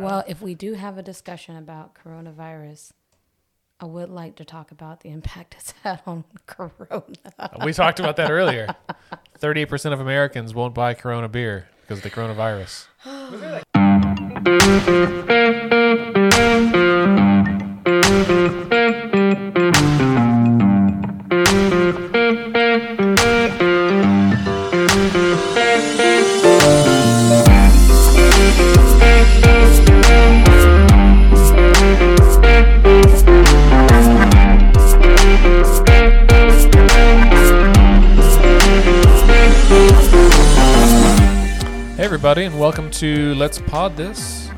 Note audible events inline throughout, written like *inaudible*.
Well, if we do have a discussion about coronavirus, I would like to talk about the impact it's had on *laughs* Corona. We talked about that earlier. 38% of Americans won't buy Corona beer because of the coronavirus. *gasps* everybody, and welcome to Let's Pod This.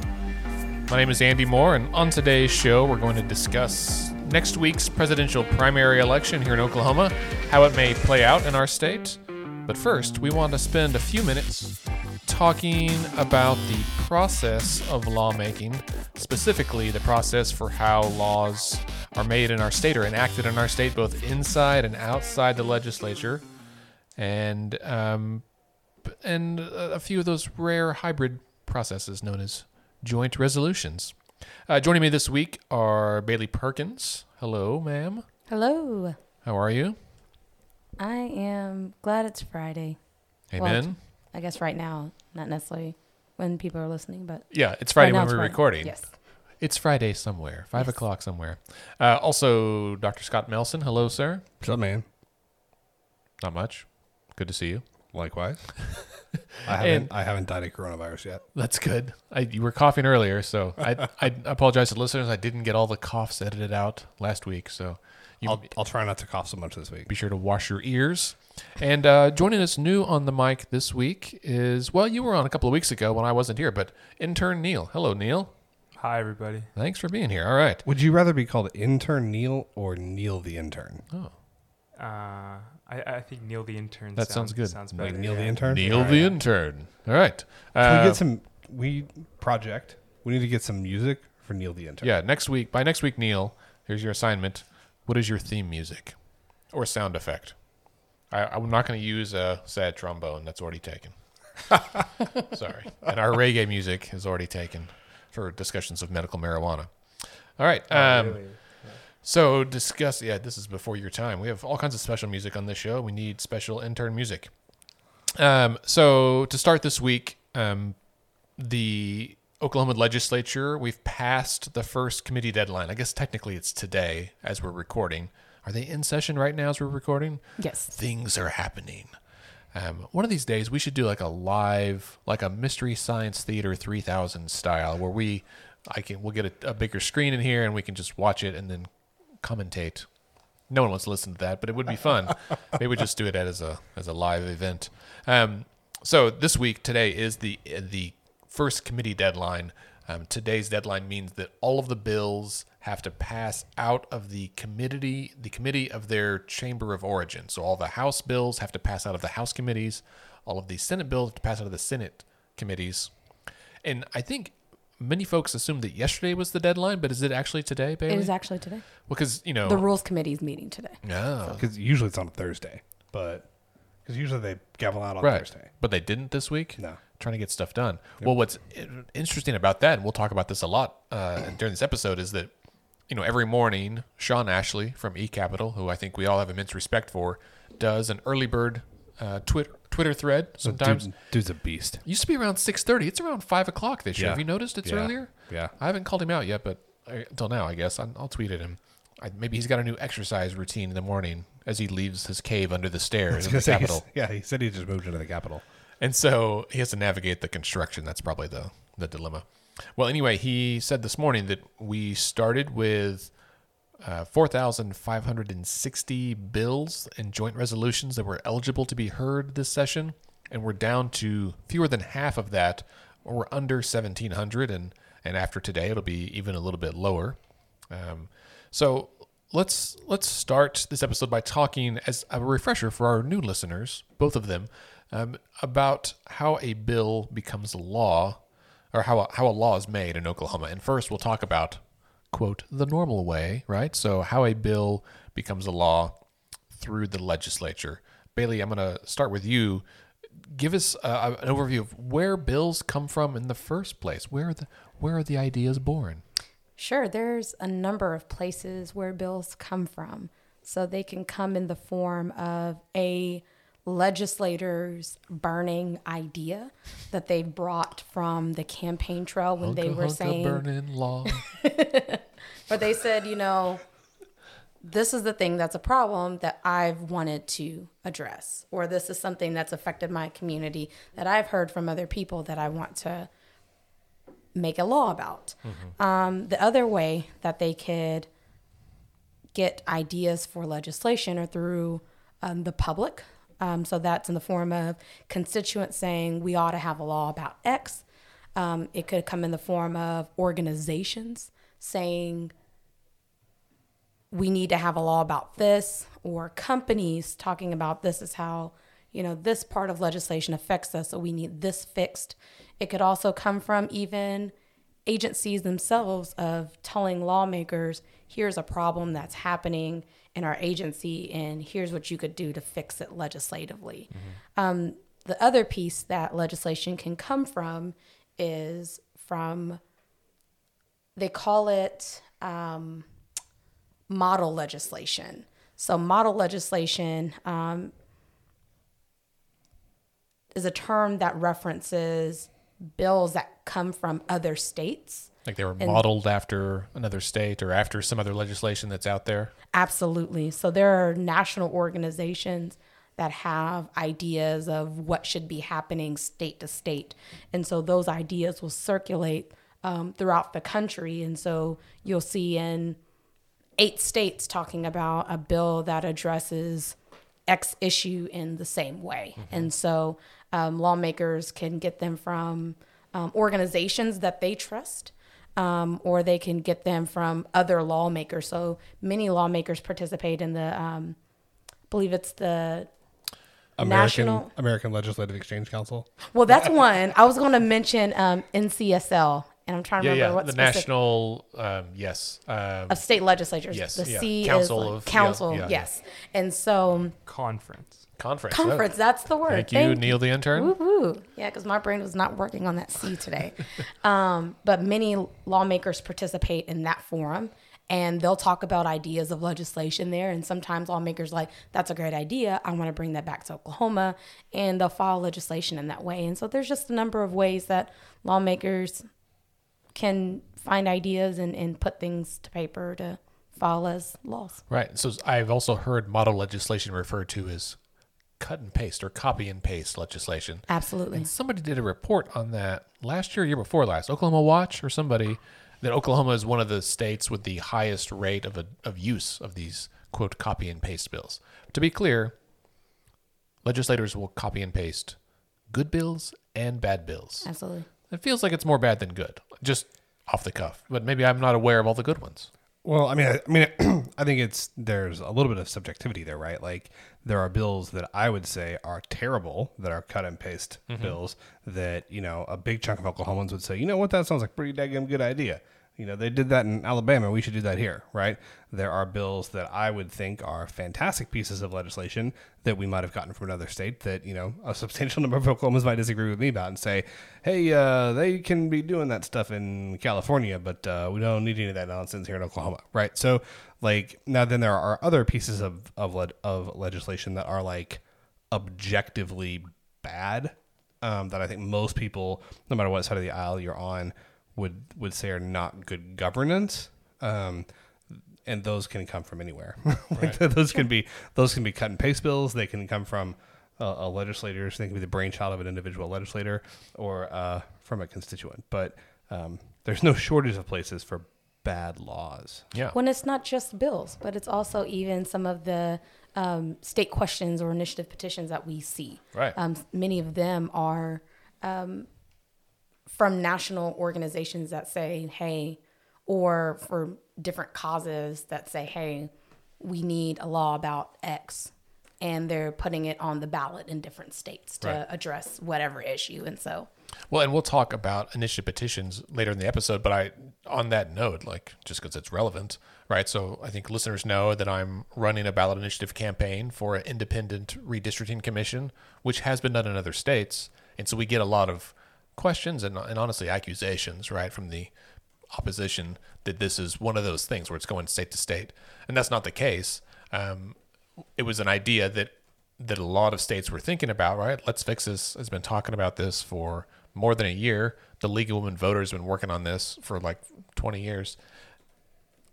My name is Andy Moore, and on today's show, we're going to discuss next week's presidential primary election here in Oklahoma, how it may play out in our state. But first, we want to spend a few minutes talking about the process of lawmaking, specifically the process for how laws are made in our state or enacted in our state, both inside and outside the legislature. And um, and a few of those rare hybrid processes known as joint resolutions. Uh, joining me this week are Bailey Perkins. Hello, ma'am. Hello. How are you? I am glad it's Friday. Well, Amen. I guess right now, not necessarily when people are listening, but yeah, it's Friday right when it's we're Friday. recording. Yes. It's Friday somewhere, five Yes. o'clock somewhere. Uh, also, Dr. Scott Melson. Hello, sir. What's up, man? Not much. Good to see you. Likewise. *laughs* I haven't I haven't died of coronavirus yet. That's good. I, you were coughing earlier, so I, I *laughs* apologize to listeners. I didn't get all the coughs edited out last week, so you I'll I'll try not to cough so much this week. be sure to wash your ears. And uh, joining us new on the mic this week is, well, you were on a couple of weeks ago when I wasn't here, but intern Neil. Hello, Neil. Hi, everybody. Thanks for being here. All right. Would you rather be called intern Neil or Neil the intern? Uh, I, I think Neil the intern. That sounds good. Sounds better. Like Neil the intern? Neil All right. the intern. All right. Can Uh, we get some we project. We need to get some music for Neil the intern. yeah, next week, by next week, Neil, here's your assignment. What is your theme music or sound effect? I, I'm not going to use a sad trombone. That's already taken. *laughs* Sorry. And our reggae music is already taken for discussions of medical marijuana. All right. Oh, Um, really? So discuss. Yeah, this is before your time. We have all kinds of special music on this show. We need special intern music. Um, so to start this week, um, the Oklahoma legislature we've passed the first committee deadline. I guess technically it's today as we're recording. Are they in session right now as we're recording? Yes. Things are happening. Um, one of these days we should do like a live, like a mystery science theater 3000 style, where we, I can, we'll get a, a bigger screen in here and we can just watch it and then commentate. No one wants to listen to that, but it would be fun. *laughs* Maybe we just do it as a as a live event. Um, so this week, today is the the first committee deadline. Um, today's deadline means that all of the bills have to pass out of the committee the committee of their chamber of origin. So all the House bills have to pass out of the House committees. All of the Senate bills have to pass out of the Senate committees. And I think many folks assume that yesterday was the deadline, but is it actually today, Bailey? It is actually today. Well, because you know The Rules Committee is meeting today. Oh, Because usually it's on a Thursday, but because usually they gavel out on right. Thursday. But they didn't this week. No. trying to get stuff done. Well, what's interesting about that, and we'll talk about this a lot uh, during this episode, is that you know every morning Shawn Ashley from E Capital, who I think we all have immense respect for, does an early bird uh, Twitter Twitter thread. Sometimes Dude, dude's a beast. used to be around six thirty. It's around five o'clock this year. Yeah. Have you noticed it's Yeah. earlier? Yeah. I haven't called him out yet, but uh, until now, I guess I'll, I'll tweet at him. I, maybe he's got a new exercise routine in the morning as he leaves his cave under the stairs of the Capitol. Yeah, he said he just moved into the Capitol. And so he has to navigate the construction. That's probably the, the dilemma. Well, anyway, he said this morning that we started with uh, 4,560 bills and joint resolutions that were eligible to be heard this session. And we're down to fewer than half of that, or we're under 1,700. And, and after today, it'll be even a little bit lower. Um, so let's let's start this episode by talking as a refresher for our new listeners, both of them, um, about how a bill becomes a law, or how a, how a law is made in Oklahoma. And first, we'll talk about quote the normal way, right? So how a bill becomes a law through the legislature. Bailey, I'm going to start with you. give us uh, an overview of where bills come from in the first place. Where are the where are the ideas born? Sure, there's a number of places where bills come from. So they can come in the form of a legislator's burning idea that they brought from the campaign trail when they were saying, burning law. *laughs* but they said, you know, this is the thing that's a problem that I've wanted to address, or this is something that's affected my community that I've heard from other people that I want to make a law about. Um, the other way that they could get ideas for legislation are through um, the public. Um, so that's in the form of constituents saying we ought to have a law about X. Um, it could come in the form of organizations saying we need to have a law about this, or companies talking about this is how, you know, this part of legislation affects us, so we need this fixed. It could also come from even agencies themselves of telling lawmakers, here's a problem that's happening in our agency, and here's what you could do to fix it legislatively. Um, the other piece that legislation can come from is from, they call it, um, model legislation. So, model legislation um, is a term that references bills that come from other states. Like they were modeled after another state or after some other legislation that's out there. Absolutely. So, there are national organizations that have ideas of what should be happening state to state. And so, those ideas will circulate um, throughout the country. And so, you'll see in eight states talking about a bill that addresses X issue in the same way. And so um, lawmakers can get them from um, organizations that they trust. Um, or they can get them from other lawmakers. So many lawmakers participate in the, um, I believe it's the American National- American Legislative Exchange Council. well, that's one. I was going to mention um, NCSL, and I'm trying to Yeah, remember yeah. what The specific- national, um, yes, um, of state legislatures. Yes, the yeah. C Council is like of- council. yeah, yeah. yes, and so Conference. Conference. conference. That's the word. Thank you, Neil the intern. Woo woo. Yeah, because my brain was not working on that C today. *laughs* um, but many lawmakers participate in that forum and they'll talk about ideas of legislation there. And sometimes lawmakers like, that's a great idea. I want to bring that back to Oklahoma. And they'll file legislation in that way. And so there's just a number of ways that lawmakers can find ideas and, and put things to paper to file as laws. Right. So I've also heard model legislation referred to as cut and paste or copy and paste legislation. Absolutely. And somebody did a report on that last year, year before last. Oklahoma Watch or somebody that Oklahoma is one of the states with the highest rate of a, of use of these quote copy and paste bills. To be clear, legislators will copy and paste good bills and bad bills. Absolutely. It feels like it's more bad than good, just off the cuff. But maybe I'm not aware of all the good ones. Well, I mean, I, I mean, *clears throat* I think it's there's a little bit of subjectivity there, right? Like there are bills that I would say are terrible that are cut and paste bills that you know a big chunk of Oklahomans would say, you know what, that sounds like a pretty daggum good idea. You know, they did that in Alabama. We should do that here, right? There are bills that I would think are fantastic pieces of legislation that we might have gotten from another state that, you know, a substantial number of Oklahomans might disagree with me about and say, hey, uh, they can be doing that stuff in California, but uh, we don't need any of that nonsense here in Oklahoma, right? So, like, now then there are other pieces of, of, le- of legislation that are like objectively bad um, that I think most people, no matter what side of the aisle you're on, would would say are not good governance. Um, and those can come from anywhere. *laughs* like those can be those can be cut and paste bills. They can come from a, a legislator. They can be the brainchild of an individual legislator or uh, from a constituent. But um, there's no shortage of places for bad laws. Yeah. when it's not just bills, but it's also even some of the um, state questions or initiative petitions that we see. Right. Um, many of them are um, from national organizations that say, hey, or for different causes that say, hey, we need a law about X. And they're putting it on the ballot in different states to Right. address whatever issue. And so, Well, and we'll talk about initiative petitions later in the episode, but I on that note, like just because it's relevant, right? So I think listeners know that I'm running a ballot initiative campaign for an independent redistricting commission, which has been done in other states, and so we get a lot of questions and, and honestly accusations, right, from the opposition that this is one of those things where it's going state to state, and that's not the case. Um, it was an idea that that a lot of states were thinking about. Right, Let's Fix This has been talking about this for more than a year. The League of Women Voters has been working on this for like 20 years.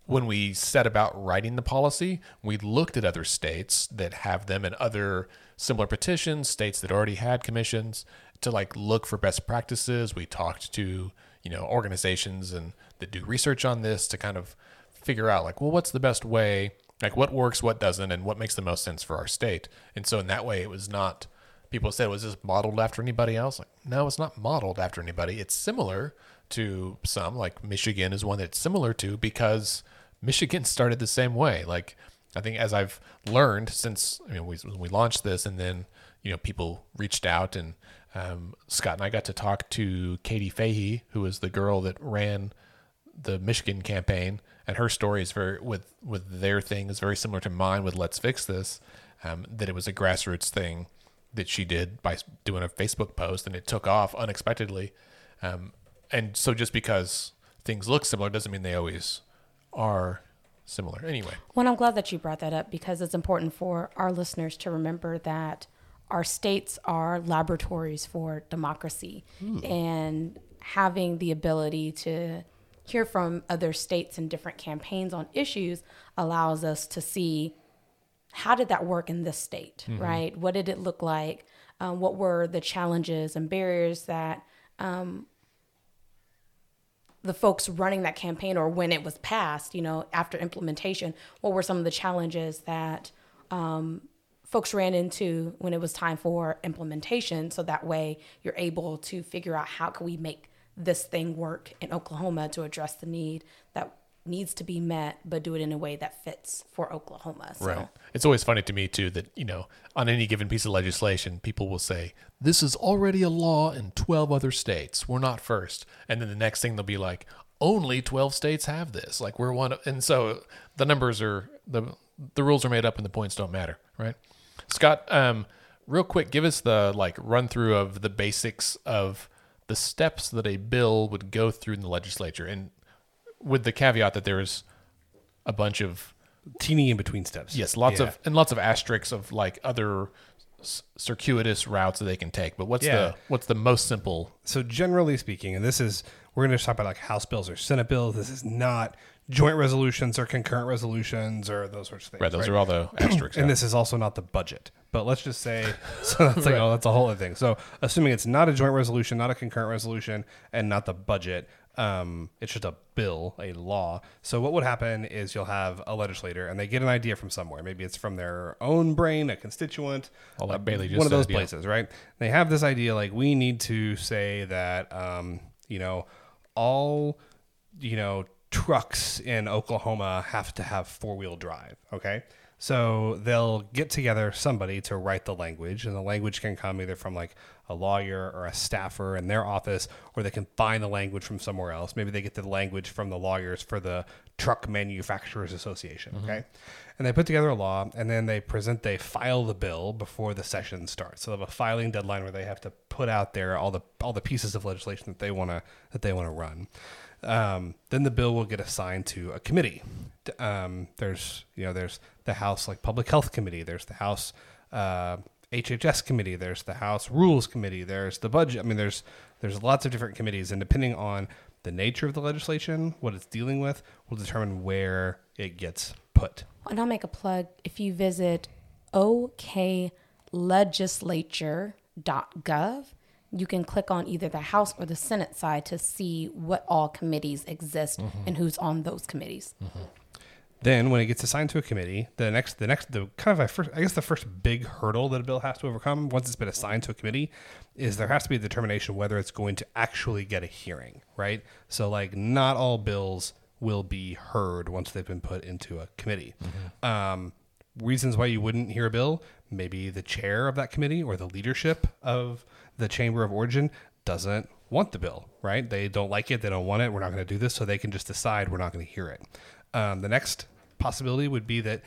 When we set about writing the policy, we looked at other states that have them and other similar petitions, states that already had commissions to like look for best practices. We talked to, you know, organizations and that do research on this to kind of figure out like, well, what's the best way? Like what works, what doesn't, and what makes the most sense for our state. And so in that way it was not people said, was this modeled after anybody else? Like, no, it's not modeled after anybody. It's similar to some, like Michigan is one that's similar to because Michigan *laughs* started the same way. Like, I think as I've learned since I mean, we, we launched this and then, you know, people reached out and um, Scott and I got to talk to Katie Fahey, who was the girl that ran the Michigan campaign, and her story is very with with their thing is very similar to mine with Let's Fix This. Um, that it was a grassroots thing that she did by doing a Facebook post, and it took off unexpectedly. Um, and so, just because things look similar doesn't mean they always are similar. Anyway, Well, I'm glad that you brought that up because it's important for our listeners to remember that our states are laboratories for democracy and having the ability to hear from other states and different campaigns on issues allows us to see how did that work in this state, right? What did it look like? Um, what were the challenges and barriers that the folks running that campaign or when it was passed, you know, after implementation, what were some of the challenges that um, folks ran into when it was time for implementation? So that way you're able to figure out how can we make this thing work in Oklahoma to address the need that needs to be met, but do it in a way that fits for Oklahoma. So Right. It's always funny to me too that you know on any given piece of legislation, people will say this is already a law in twelve other states. We're not first, and then the next thing they'll be like, only twelve states have this. Like we're one, of, and so the numbers are the the rules are made up and the points don't matter, right? Scott, um, real quick, give us the like run through of the basics of the steps that a bill would go through in the legislature, and with the caveat that there's a bunch of Teeny in between steps. Yes, lots Yeah. of and lots of asterisks of like other s- circuitous routes that they can take. But what's Yeah. the what's the most simple? so generally speaking, and this is we're going to talk about like House bills or Senate bills. This is not joint resolutions or concurrent resolutions or those sorts of things. Right, those are all the *clears throat* asterisks. and this is also not the budget. But let's just say, *laughs* so that's like, oh, that's a whole other thing. So assuming it's not a joint resolution, not a concurrent resolution, and not the budget, um, it's just a bill, a law. So what would happen is you'll have a legislator, and they get an idea from somewhere. Maybe it's from their own brain, a constituent, Bailey just one of those said, yeah. places, right? They have this idea, like we need to say that, um, you know, all, you know, trucks in Oklahoma have to have four wheel drive. Okay. So they'll get together somebody to write the language, and the language can come either from like a lawyer or a staffer in their office, or they can find the language from somewhere else. Maybe they get the language from the lawyers for the Truck Manufacturers Association. Okay. And they put together a law, and then they present, they file the bill before the session starts. So they have a filing deadline where they have to put out there all the all the pieces of legislation that they want to that they want to run. Um, then the bill will get assigned to a committee. Um, there's you know there's the House like Public Health Committee. There's the House uh, HHS Committee. There's the House Rules Committee. There's the budget. I mean there's there's lots of different committees, and depending on the nature of the legislation, what it's dealing with, will determine where it gets put. And I'll make a plug. If you visit oklegislature.gov, you can click on either the House or the Senate side to see what all committees exist mm-hmm. and who's on those committees. Mm-hmm. Then, when it gets assigned to a committee, the next, the next, the kind of, a first, I guess, the first big hurdle that a bill has to overcome once it's been assigned to a committee is there has to be a determination whether it's going to actually get a hearing, right? So, like, not all bills will be heard once they've been put into a committee. Um, reasons why you wouldn't hear a bill maybe the chair of that committee or the leadership of the chamber of origin doesn't want the bill, right? They don't like it, they don't want it, we're not going to do this, so they can just decide we're not going to hear it. Um, the next possibility would be that,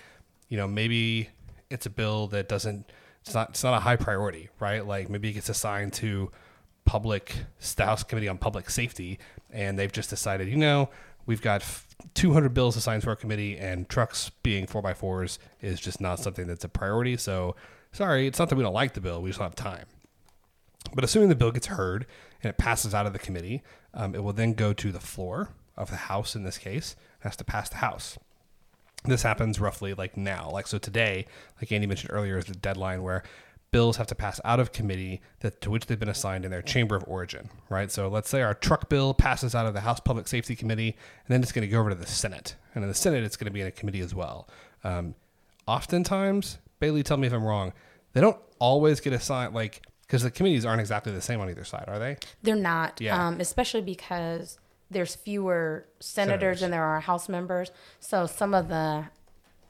you know, maybe it's a bill that doesn't, it's not, it's not a high priority, right? Like maybe it gets assigned to public the House Committee on Public Safety, and they've just decided, you know, we've got f- 200 bills assigned to our committee, and trucks being four by fours is just not something that's a priority. So, sorry, it's not that we don't like the bill, we just don't have time. But assuming the bill gets heard and it passes out of the committee, um, it will then go to the floor of the House in this case, has to pass the House. This happens roughly like now. Like so today, like Andy mentioned earlier, is the deadline where bills have to pass out of committee that to which they've been assigned in their chamber of origin, right? So let's say our truck bill passes out of the House Public Safety Committee, and then it's going to go over to the Senate, and in the Senate it's going to be in a committee as well. Um, oftentimes, Bailey, tell me if I'm wrong, they don't always get assigned like because the committees aren't exactly the same on either side, are they? They're not, Yeah. um, especially because there's fewer senators, Senators. than there are House members. So some of the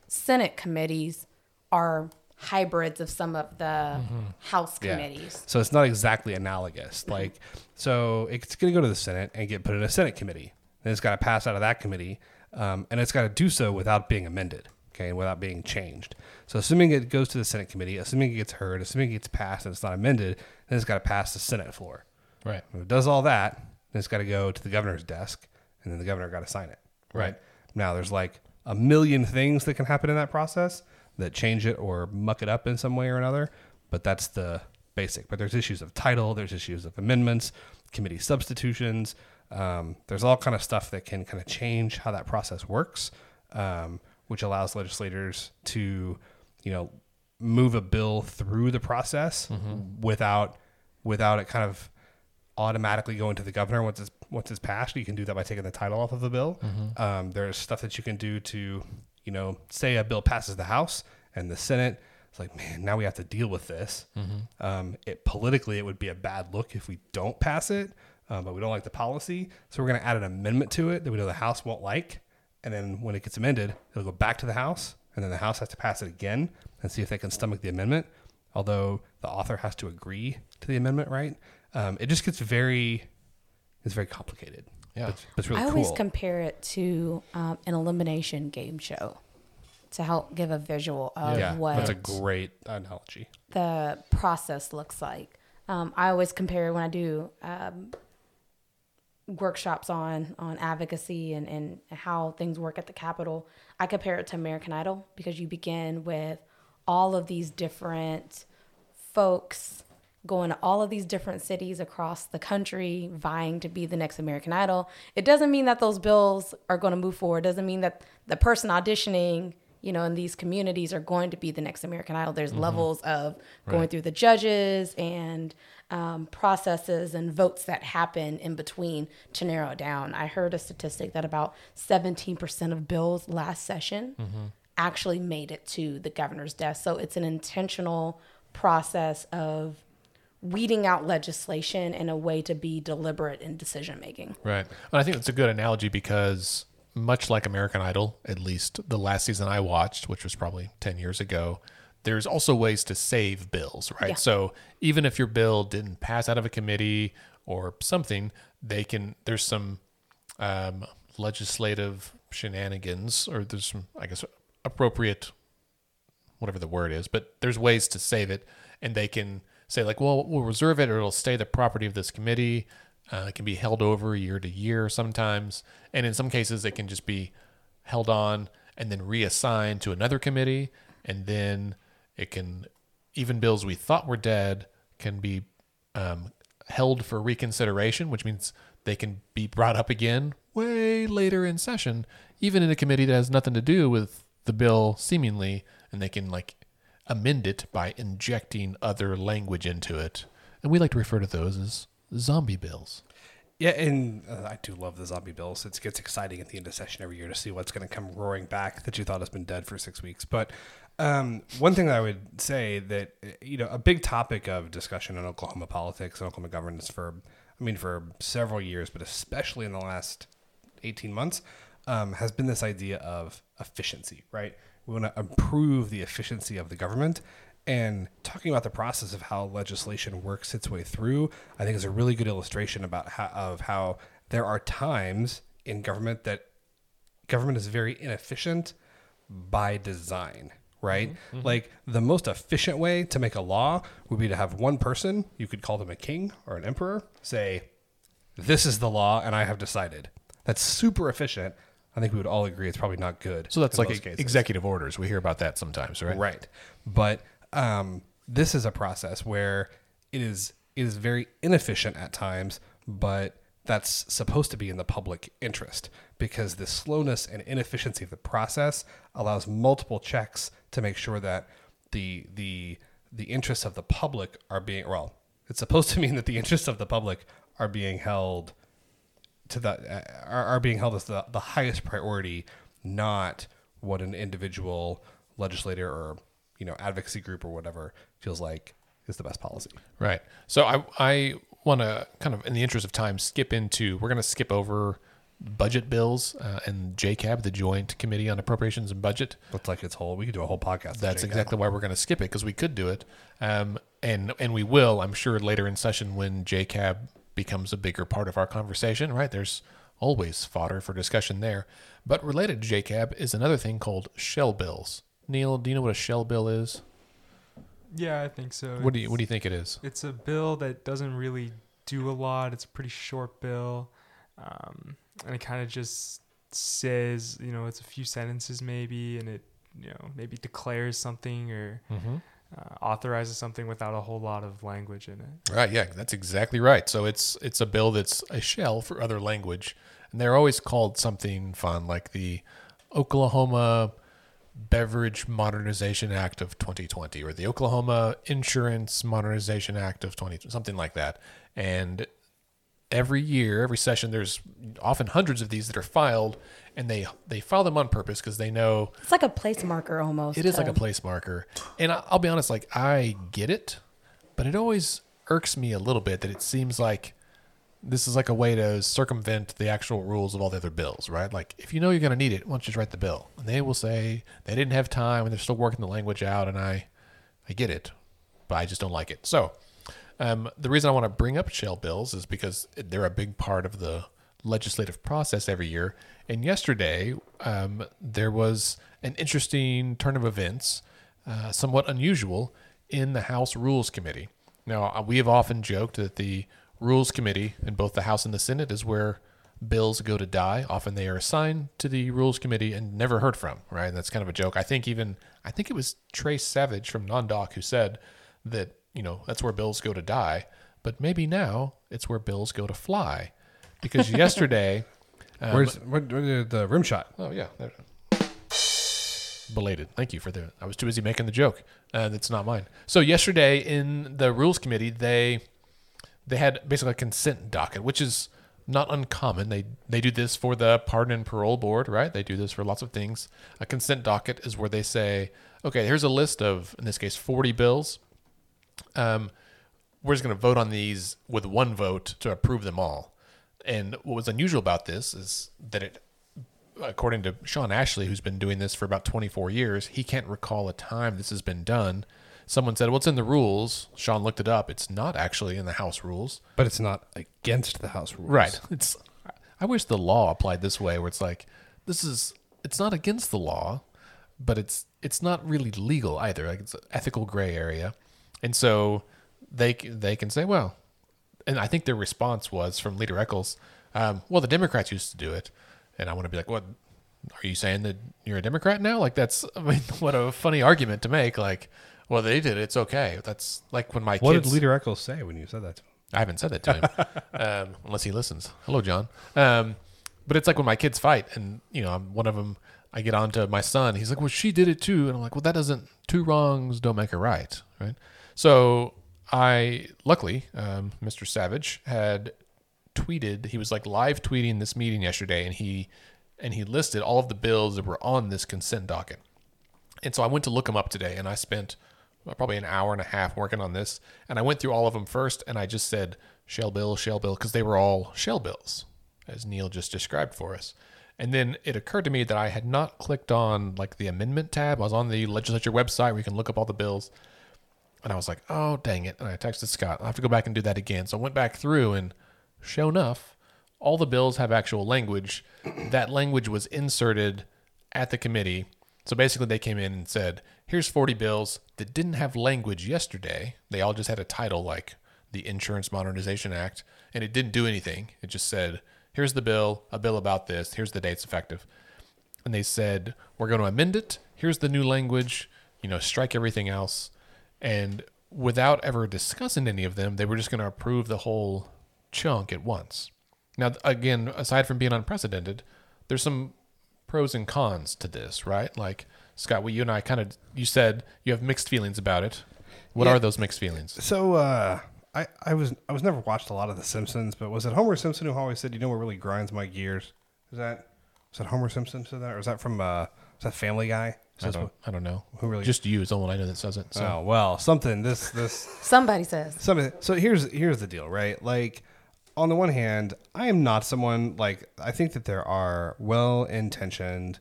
Senate committees are hybrids of some of the House committees. So it's not exactly analogous. Like, so it's going to go to the Senate and get put in a Senate committee. Then it's got to pass out of that committee, um, and it's got to do so without being amended, okay, and without being changed. So assuming it goes to the Senate committee, assuming it gets heard, assuming it gets passed and it's not amended, then it's got to pass the Senate floor. Right. If it does all that, then it's got to go to the governor's desk, and then the governor got to sign it. Right. Now, there's like a million things that can happen in that process that change it or muck it up in some way or another, but that's the basic. But there's issues of title, there's issues of amendments, committee substitutions. Um, there's all kind of stuff that can kind of change how that process works, um, which allows legislators to, you know, move a bill through the process without without it kind of automatically going to the governor once it's once it's passed. You can do that by taking the title off of the bill. Um, there's stuff that you can do to, you know, say a bill passes the House and the Senate. It's like, man, now we have to deal with this. Um, it politically, it would be a bad look if we don't pass it, um, but we don't like the policy, so we're going to add an amendment to it that we know the House won't like, and then when it gets amended, it'll go back to the House, and then the House has to pass it again and see if they can stomach the amendment. Although the author has to agree to the amendment, right? Um, it just gets very, it's very complicated. Yeah. but, but it's really I cool. always compare it to um, an elimination game show to help give a visual of yeah, what that's a great analogy. the process looks like. Um, I always compare when I do um, workshops on on advocacy and, and how things work at the Capitol. I compare it to American Idol because you begin with all of these different folks going to all of these different cities across the country vying to be the next American Idol. It doesn't mean that those bills are going to move forward. It doesn't mean that the person auditioning, you know, in these communities are going to be the next American Idol. There's levels of going through the judges and um, processes and votes that happen in between to narrow it down. I heard a statistic that about 17% of bills last session actually made it to the governor's desk. So it's an intentional process of weeding out legislation in a way to be deliberate in decision making. Right. And I think that's a good analogy because much like American Idol, at least the last season I watched, which was probably 10 years ago, there's also ways to save bills, right? Yeah. So even if your bill didn't pass out of a committee or something, they can, there's some um, legislative shenanigans or there's some, I guess, appropriate whatever the word is, but there's ways to save it, and they can say like, well, we'll reserve it, or it'll stay the property of this committee. Uh, it can be held over year to year sometimes, and in some cases, it can just be held on and then reassigned to another committee, and then it can even bills we thought were dead can be um, held for reconsideration, which means they can be brought up again way later in session, even in a committee that has nothing to do with the bill, seemingly, and they can like amend it by injecting other language into it. And we like to refer to those as zombie bills. Yeah, and uh, I do love the zombie bills. It gets exciting at the end of session every year to see what's going to come roaring back that you thought has been dead for six weeks. But um, one thing I would say that uh, you know a big topic of discussion in Oklahoma politics and Oklahoma governance for I mean for several years, but especially in the last eighteen months, um, has been this idea of efficiency. Right, we want to improve the efficiency of the government, And talking about the process of how legislation works its way through, I think is a really good illustration about how, of how there are times in government that government is very inefficient by design, right? Mm-hmm. Mm-hmm. Like the most efficient way to make a law would be to have one person, you could call them a king or an emperor, say, This is the law and I have decided. That's super efficient. I think we would all agree it's probably not good. So that's like e- executive orders. We hear about that sometimes, right? Right. But um, this is a process where it is it is very inefficient at times, but that's supposed to be in the public interest because the slowness and inefficiency of the process allows multiple checks to make sure that the the the interests of the public are being well. It's supposed to mean that the *laughs* interests of the public are being held to that uh, are, are being held as the, the highest priority, not what an individual legislator or you know advocacy group or whatever feels like is the best policy. Right. So I I want to kind of in the interest of time skip into we're going to skip over budget bills uh, and JCAB, the Joint Committee on Appropriations and Budget. Looks like it's whole. We could do a whole podcast. That's exactly why we're going to skip it because we could do it, um, and and we will. I'm sure later in session when JCAB becomes a bigger part of our conversation. Right? There's always fodder for discussion there. But related to JCAB is another thing called shell bills. Neil, do you know what a shell bill is? Yeah, I think so. What do you what do you think it is? It's a bill that doesn't really do a lot. It's a pretty short bill, um, and it kind of just says, you know, it's a few sentences maybe, and it, you know, maybe declares something or Mm-hmm. Uh, authorizes something without a whole lot of language in it. Right, yeah, that's exactly right. So it's it's a bill that's a shell for other language, and they're always called something fun, like the Oklahoma Beverage Modernization Act of 2020 or the Oklahoma Insurance Modernization Act of 20 something like that. And every year, every session there's often hundreds of these that are filed and they they file them on purpose because they know It's like a place marker almost. it is like a place marker. And I- I'll be honest, like I get it, but it always irks me a little bit that it seems like this is like a way to circumvent the actual rules of all the other bills, right? Like if you know you're going to need it, why don't you just write the bill? And they will say they didn't have time and they're still working the language out, and I, I get it, but I just don't like it. So, um, the reason I want to bring up shell bills is because they're a big part of the legislative process every year. And yesterday, um, there was an interesting turn of events, uh, somewhat unusual, in the House Rules Committee. Now, uh, we have often joked that the Rules Committee in both the House and the Senate is where bills go to die. Often they are assigned to the Rules Committee and never heard from, right? And that's kind of a joke. I think even, I think it was Tres Savage from NonDoc who said that, you know, that's where bills go to die. But maybe now it's where bills go to fly. Because *laughs* yesterday, um, Where's where, where, the rim shot? Oh yeah, there. belated. Thank you for the. I was too busy making the joke. Uh, it's not mine. So yesterday in the rules committee, they they had basically a consent docket, which is not uncommon. They they do this for the pardon and parole board, right? They do this for lots of things. A consent docket is where they say, okay, here's a list of in this case 40 bills. Um, we're just going to vote on these with one vote to approve them all. And what was unusual about this is that it, according to Shawn Ashley, who's been doing this for about 24 years, he can't recall a time this has been done. Someone said, "What's in the rules?" Shawn looked it up. It's not actually in the House rules. But it's not against the House rules. Right. It's. I wish the law applied this way, where it's like, this is. It's not against the law, but it's it's not really legal either. Like it's an ethical gray area, and so they they can say, well, and I think their response was from Leader Echols, um, well, the Democrats used to do it, and I want to be like, what? Are you saying that you're a Democrat now? Like that's, *laughs* I mean, what a funny argument to make. Like, well, they did it. It's okay. That's like when my What kids. did Leader Echols say when you said that? To him? I haven't said that to him, *laughs* um, unless he listens. Hello, Jon. Um, but it's like when my kids fight, and you know, I'm one of them. I get on to my son. He's like, "Well, she did it too," and I'm like, "Well, that doesn't. Two wrongs don't make a right, right?" So I, luckily, um, Mr. Savage had tweeted. He was like live tweeting this meeting yesterday, and he and he listed all of the bills that were on this consent docket. And so I went to look them up today, and I spent probably an hour and a half working on this. And I went through all of them first, and I just said shell bill, shell bill, because they were all shell bills, as Neil just described for us. And then it occurred to me that I had not clicked on like the amendment tab. I was on the legislature website where you can look up all the bills. And I was like, oh, dang it. And I texted Scott, I'll have to go back and do that again. So I went back through, and sure enough, all the bills have actual language. that language was inserted at the committee. So basically, they came in and said, here's 40 bills that didn't have language yesterday. They all just had a title like the Insurance Modernization Act, and it didn't do anything. It just said, here's the bill, a bill about this, here's the dates effective. And they said, we're going to amend it. Here's the new language, you know, strike everything else. And without ever discussing any of them, they were just going to approve the whole chunk at once. Now, again, aside from being unprecedented, there's some pros and cons to this, right? Like, Scott, what you and I kind of, you said you have mixed feelings about it. What Yeah. are those mixed feelings? So uh, I I was I was never watched a lot of The Simpsons, but was it Homer Simpson who always said, "You know what really grinds my gears"? Is that was that Homer Simpson said that, or is that from uh, was that Family Guy? I don't, I don't know. Who really- Just you is the one I know that says it. So. Oh well, something. This this *laughs* Somebody says. something. So here's here's the deal, right? Like, on the one hand, I am not someone like I think that there are well intentioned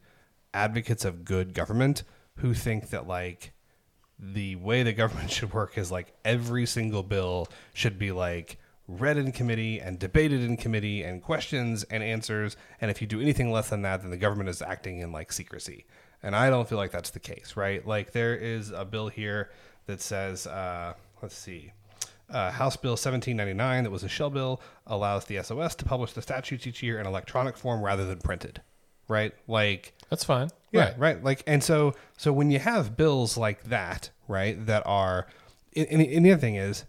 advocates of good government who think that like the way the government *laughs* should work is like every single bill should be like read in committee and debated in committee and questions and answers and if you do anything less than that then the government is acting in like secrecy and i don't feel like that's the case right like there is a bill here that says uh, let's see uh, House Bill 1799, that was a shell bill, allows the SOS to publish the statutes each year in electronic form rather than printed. Right? Like, That's fine. yeah, Right. right. Like, and so, so when you have bills like that, right, that are, and, and and the other thing is,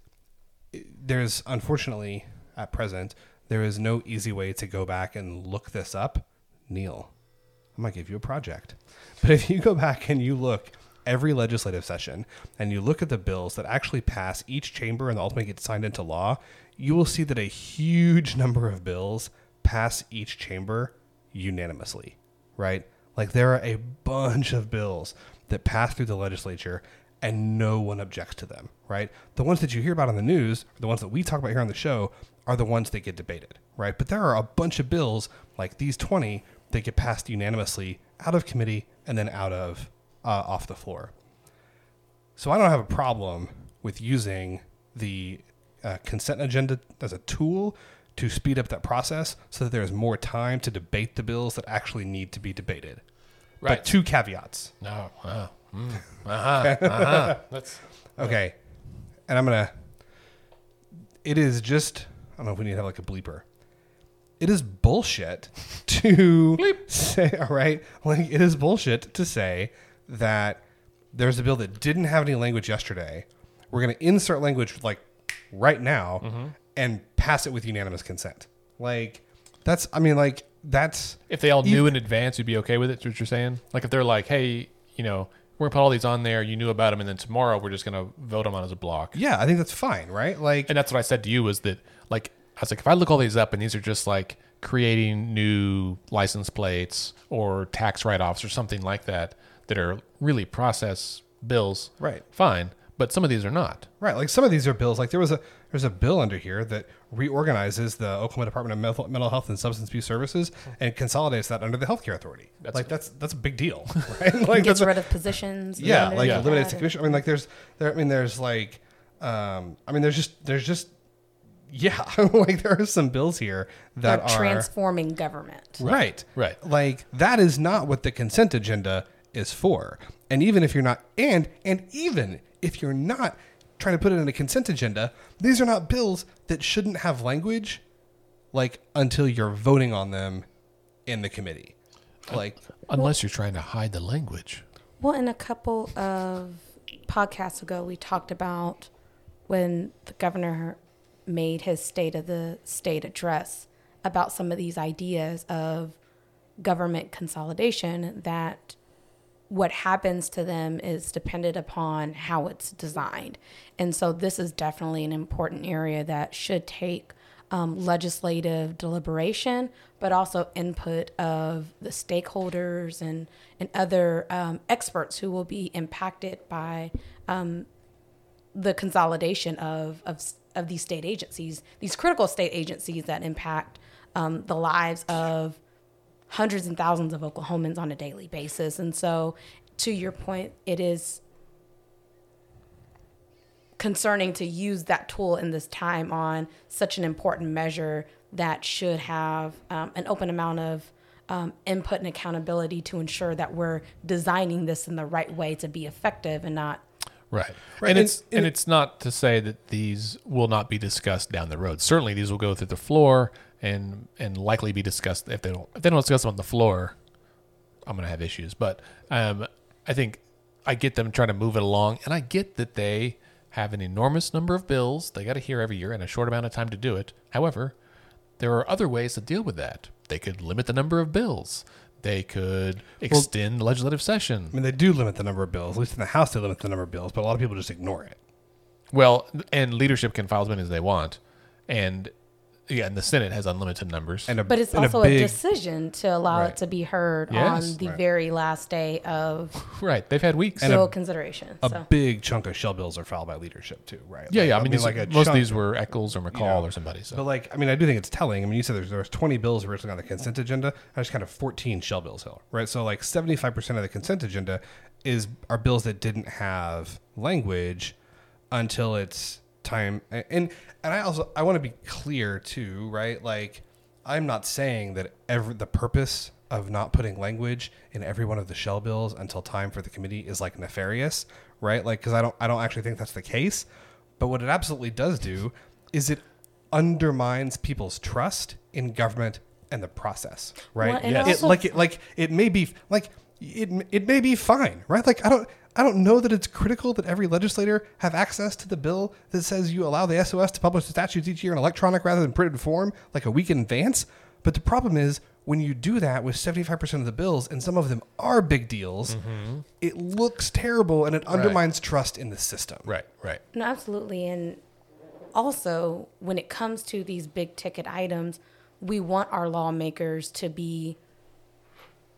there's unfortunately at present there is no easy way to go back and look this up. Neil, I might give you a project, but if you go back and you look every legislative session and you look at the bills that actually pass each chamber and ultimately get signed into law, you will see that a huge number of bills pass each chamber unanimously, right? Like there are a bunch of bills that pass through the legislature and no one objects to them, right? The ones that you hear about on the news, the ones that we talk about here on the show, are the ones that get debated, right? But there are a bunch of bills like these 20 that get passed unanimously out of committee and then out of uh, off the floor. So I don't have a problem with using the uh, consent agenda as a tool to speed up that process so that there's more time to debate the bills that actually need to be debated. Right. But two caveats. No. Wow. Mm. Uh-huh. Uh-huh. *laughs* That's Okay. And I'm going to. It is just. I don't know if we need to have like a bleeper. It is bullshit *laughs* to say, all right? Like, it is bullshit to say that there's a bill that didn't have any language yesterday. We're going to insert language like right now mm-hmm. and pass it with unanimous consent. Like, that's, I mean, like, that's. if they all knew in advance, you'd be okay with it. Is what you're saying? Like if they're like, hey, you know, we're gonna put all these on there. You knew about them, and then tomorrow we're just gonna vote them on as a block. Yeah, I think that's fine, right? Like, And that's what I said to you was that like I was like, if I look all these up and these are just like creating new license plates or tax write offs or something like that that are really process bills, Right. Fine. But some of these are not. Right, like some of these are bills. Like there was a there's a bill under here that reorganizes the Oklahoma Department of Mental, Mental Health and Substance Abuse Services and consolidates that under the Healthcare Authority. That's- like that's that's a big deal, *laughs* right? Like Gets that's a- rid of positions. yeah, like Yeah. eliminates the commission. I mean, like there's there. I mean, there's like, um, I mean, there's just there's just yeah, *laughs* like there are some bills here They're that are transforming government. Right. Right. Like that is not what the consent agenda is for. And even if you're not and and even if you're not trying to put it in a consent agenda, these are not bills that shouldn't have language like until you're voting on them in the committee. Like Unless you're trying to hide the language. Well, in a couple of podcasts ago, we talked about when the governor made his state of the state address about some of these ideas of government consolidation that what happens to them is dependent upon how it's designed. And so this is definitely an important area that should take um, legislative deliberation, but also input of the stakeholders and, and other um, experts who will be impacted by um, the consolidation of, of, of these state agencies, these critical state agencies that impact um, the lives of hundreds and thousands of Oklahomans on a daily basis. And so, to your point, it is concerning to use that tool in this time on such an important measure that should have um, an open amount of um, input and accountability to ensure that we're designing this in the right way to be effective and not Right. Right, And and- it's and and it's not to say that these will not be discussed down the road. Certainly these will go through the floor and and likely be discussed if they don't if they don't discuss them on the floor, I'm gonna have issues. But um I think I get them trying to move it along and I get that they have an enormous number of bills they gotta hear every year in a short amount of time to do it. However, there are other ways to deal with that. They could limit the number of bills. They could extend the legislative session. I mean, they do limit the number of bills. At least in the House, they limit the number of bills, but a lot of people just ignore it. Well, and leadership can file as many as they want, and yeah, and the Senate has unlimited numbers. And a, but it's and also a, big, decision to allow Right. it to be heard Yes. on the Right. very last day of *laughs* right, they've had weeks. full consideration a so big chunk of shell bills are filed by leadership too, right? yeah, Like, yeah. I mean, these- like a most of these were Echols or McCall know, or somebody. So But like, I mean, I do think it's telling. I mean, you said there's there was 20 bills originally on the consent agenda. I just kind of 14 shell bills here, right? So like 75 percent of the consent agenda is are bills that didn't have language until it's time. And and I also I want to be clear too, right? Like, I'm not saying that every the purpose of not putting language in every one of the shell bills until time for the committee is like nefarious, right? Like, because I don't I don't actually think that's the case. But what it absolutely does do is it undermines people's trust in government and the process, right? Well, Yes. It, like it, like it may be like it, it may be fine, right? Like I don't I don't know that it's critical that every legislator have access to the bill that says you allow the SOS to publish the statutes each year in electronic rather than printed form, like a week in advance. But the problem is when you do that with 75% of the bills, and some of them are big deals, mm-hmm. it looks terrible and it undermines trust in the system. right, right. No, absolutely. And also, when it comes to these big ticket items, we want our lawmakers to be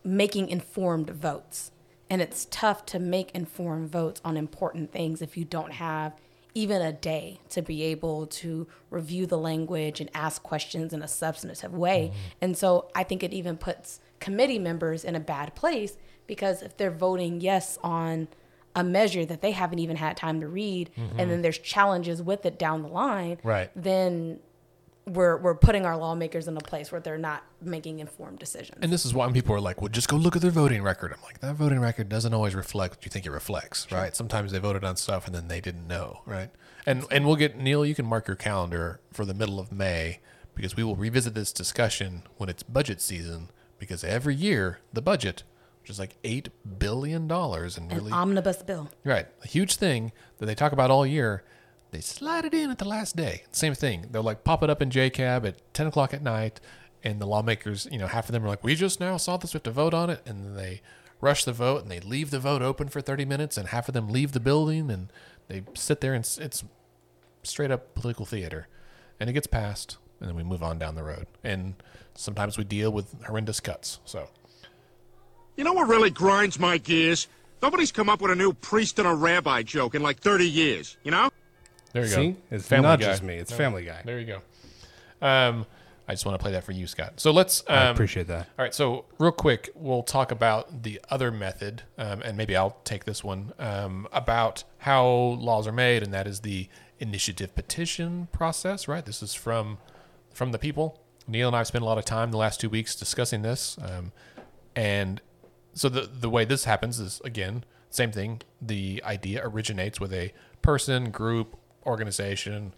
making informed votes. And it's tough to make informed votes on important things if you don't have even a day to be able to review the language and ask questions in a substantive way. Mm-hmm. And so I think it even puts committee members in a bad place because if they're voting yes on a measure that they haven't even had time to read and mm-hmm. then there's challenges with it down the line, Right. then we're we're putting our lawmakers in a place where they're not making informed decisions. And this is why people are like, "Well, just go look at their voting record." I'm like, that voting record doesn't always reflect what you think it reflects, right? Sometimes they voted on stuff and then they didn't know, right? And and we'll get Neil. You can mark your calendar for the middle of May because we will revisit this discussion when it's budget season. Because every year the budget, which is like eight billion dollars, and An really omnibus bill. Right. A huge thing that they talk about all year. They slide it in at the last day. Same thing. They'll like pop it up in JCAB at 10 o'clock at night. And the lawmakers, you know, half of them are like, we just now saw this. We have to vote on it. And then they rush the vote and they leave the vote open for 30 minutes. And half of them leave the building and they sit there and it's straight up political theater. And it gets passed. And then we move on down the road. And sometimes we deal with horrendous cuts. So, You know what really grinds my gears? Nobody's come up with a new priest and a rabbi joke in like 30 years, you know? There you See? go. It's Family not Guy. just me, it's Family Guy. There you go. Um, I just want to play that for you, Scott. So let's. Um, I appreciate that. All right, so real quick, we'll talk about the other method, um, and maybe I'll take this one um, about how laws are made, and that is the initiative petition process. Right, this is from from the people. Neil and I have spent a lot of time the last two weeks discussing this, um, and so the the way this happens is again same thing. The idea originates with a person, group, organization,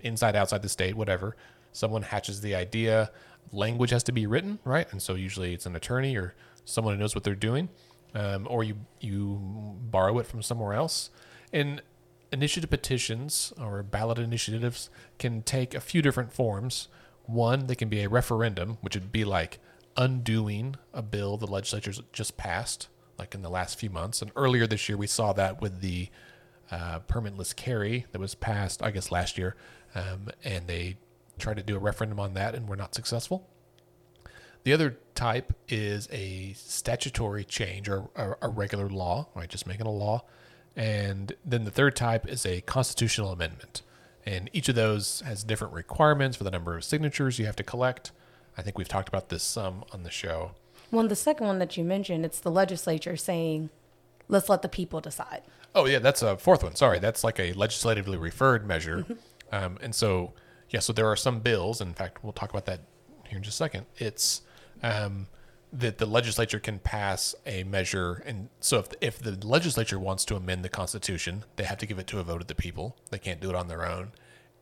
inside, outside the state, whatever. Someone hatches the idea. Language has to be written, right? And so usually it's an attorney or someone who knows what they're doing, um, or you you borrow it from somewhere else. And initiative petitions or ballot initiatives can take a few different forms. One, they can be a referendum, which would be like undoing a bill the legislature's just passed, like in the last few months. And earlier this year, we saw that with the uh, permitless carry that was passed, I guess, last year. Um, and they tried to do a referendum on that and were not successful. The other type is a statutory change or a, a regular law, right? Just making a law. And then the third type is a constitutional amendment. And each of those has different requirements for the number of signatures you have to collect. I think we've talked about this some on the show. Well, the second one that you mentioned, it's the legislature saying, let's let the people decide. Oh yeah, that's a fourth one. Sorry, that's like a legislatively referred measure, um, and so yeah, so there are some bills. In fact, we'll talk about that here in just a second. It's um, that the legislature can pass a measure, and so if if the legislature wants to amend the Constitution, they have to give it to a vote of the people. They can't do it on their own,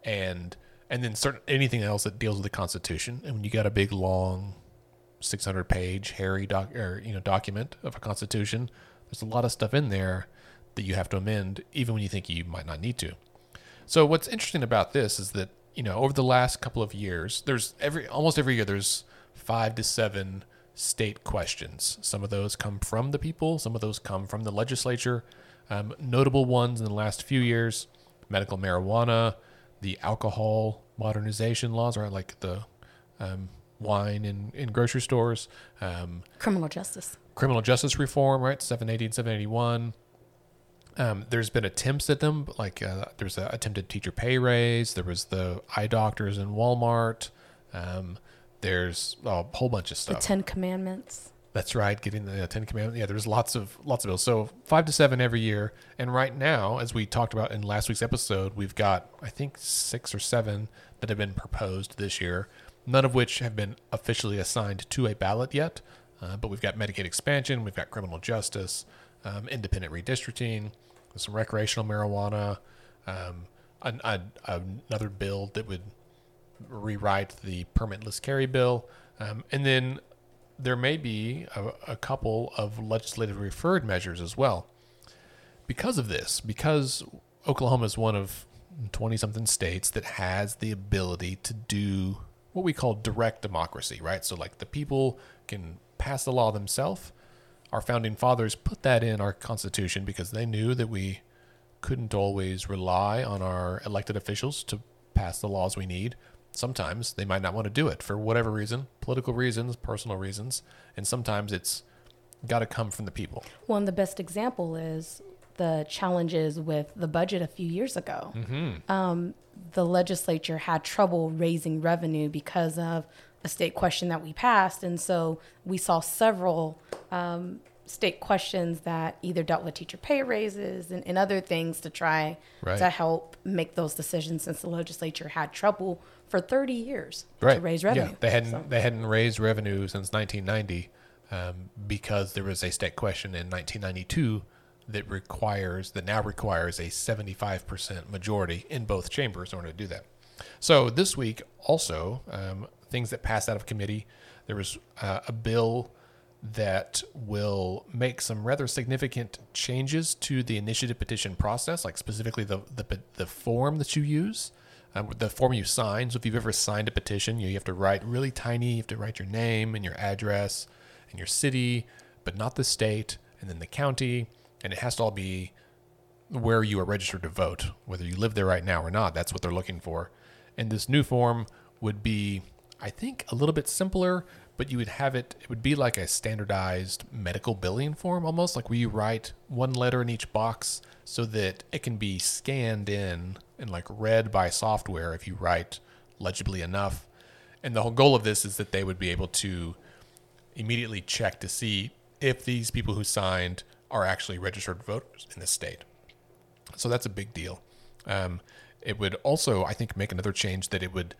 and and then certain anything else that deals with the Constitution. And when you got a big long 600 page hairy doc or you know document of a constitution there's a lot of stuff in there that you have to amend even when you think you might not need to. So what's interesting about this is that you know over the last couple of years there's every almost every year there's five to seven state questions. Some of those come from the people some of those come from the legislature. Um, notable ones in the last few years medical marijuana the alcohol modernization laws right like the um, wine in, in grocery stores, um, Criminal justice. Criminal justice reform, right? 780 and 781. Um, there's been attempts at them, like uh, there's an attempted teacher pay raise. There was the eye doctors in Walmart. Um, there's a whole bunch of stuff. The. Ten Commandments. That's right, getting the uh, Ten Commandments. Yeah, there's lots of lots of bills. So five to seven every year. And right now, as we talked about in last week's episode, we've got I think six or seven that have been proposed this year. None of which have been officially assigned to a ballot yet. Uh, but we've got Medicaid expansion, we've got criminal justice, um, independent redistricting, some recreational marijuana, um, an, an, another bill that would rewrite the permitless carry bill, um, and then there may be a, a couple of legislative referred measures as well. Because of this, because Oklahoma is one of 20 something states that has the ability to do what we call direct democracy, right? So, like the people can pass the law themselves. Our founding fathers put that in our Constitution because they knew that we couldn't always rely on our elected officials to pass the laws we need. Sometimes they might not want to do it for whatever reason, political reasons, personal reasons, and sometimes it's got to come from the people. One of the best example is the challenges with the budget a few years ago. Um, the legislature had trouble raising revenue because of a state question that we passed, and so we saw several um, state questions that either dealt with teacher pay raises and, and other things to try Right. to help make those decisions since the legislature had trouble for 30 years to raise revenue. Yeah, they hadn't So- they hadn't raised revenue since 1990 um, because there was a state question in 1992 that requires that now requires a 75% majority in both chambers in order to do that. So this week also um, things that passed out of committee. There was uh, a bill that will make some rather significant changes to the initiative petition process, like specifically the the, the form that you use, um, the form you sign. So if you've ever signed a petition, you, you have to write really tiny. You have to write your name and your address and your city, but not the state, and then the county, and it has to all be where you are registered to vote, whether you live there right now or not. That's what they're looking for. And this new form would be, I think, a little bit simpler, but you would have it, it would be like a standardized medical billing form almost, like where you write one letter in each box so that it can be scanned in and like read by software if you write legibly enough. And the whole goal of this is that they would be able to immediately check to see if these people who signed are actually registered voters in the state. So that's a big deal. Um, it would also, I think, make another change that it would,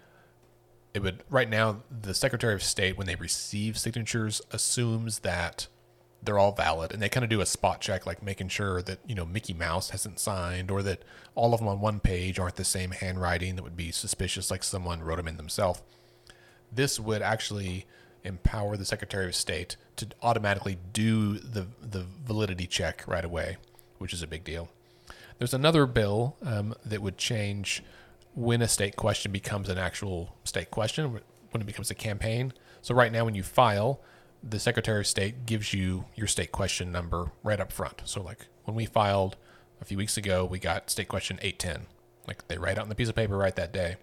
it would right now the Secretary of State when they receive signatures assumes that they're all valid, and they kind of do a spot check, like making sure that you know Mickey Mouse hasn't signed, or that all of them on one page aren't the same handwriting that would be suspicious, like someone wrote them in themselves. This would actually empower the Secretary of State to automatically do the the validity check right away, which is a big deal. There's another bill um, that would change when a state question becomes an actual state question, when it becomes a campaign. So right now, when you file, the Secretary of State gives you your state question number right up front. So like when we filed a few weeks ago, we got state question 810. Like they write out on the piece of paper right that day.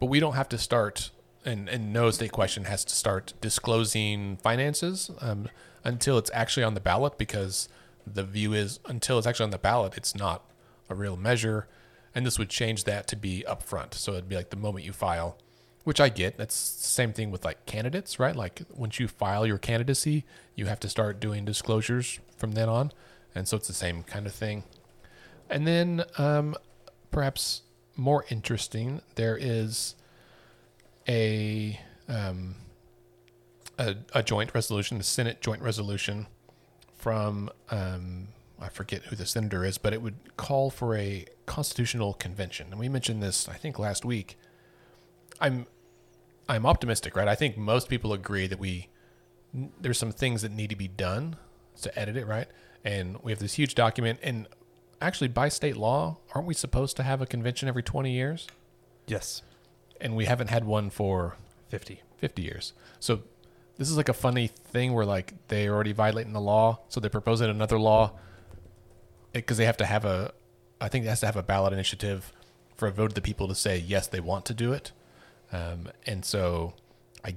But we don't have to start, and, and no state question has to start disclosing finances um, until it's actually on the ballot because the view is until it's actually on the ballot, it's not a real measure. And this would change that to be upfront. So it'd be like the moment you file, which I get. That's same thing with like candidates, right? Like once you file your candidacy, you have to start doing disclosures from then on. and so it's the same kind of thing. And then, um, perhaps more interesting, there is a um, a, a joint resolution, the Senate joint resolution from um, I forget who the senator is, but it would call for a constitutional convention. And we mentioned this, I think, last week. I'm I'm optimistic, right? I think most people agree that we there's some things that need to be done to edit it, right? And we have this huge document, and actually, by state law, aren't we supposed to have a convention every 20 years? Yes. And we haven't had one for 50. 50 years. So this is like a funny thing where like they're already violating the law, so they're proposing another law because they have to have a, I think it has to have a ballot initiative for a vote of the people to say yes they want to do it, um, and so I,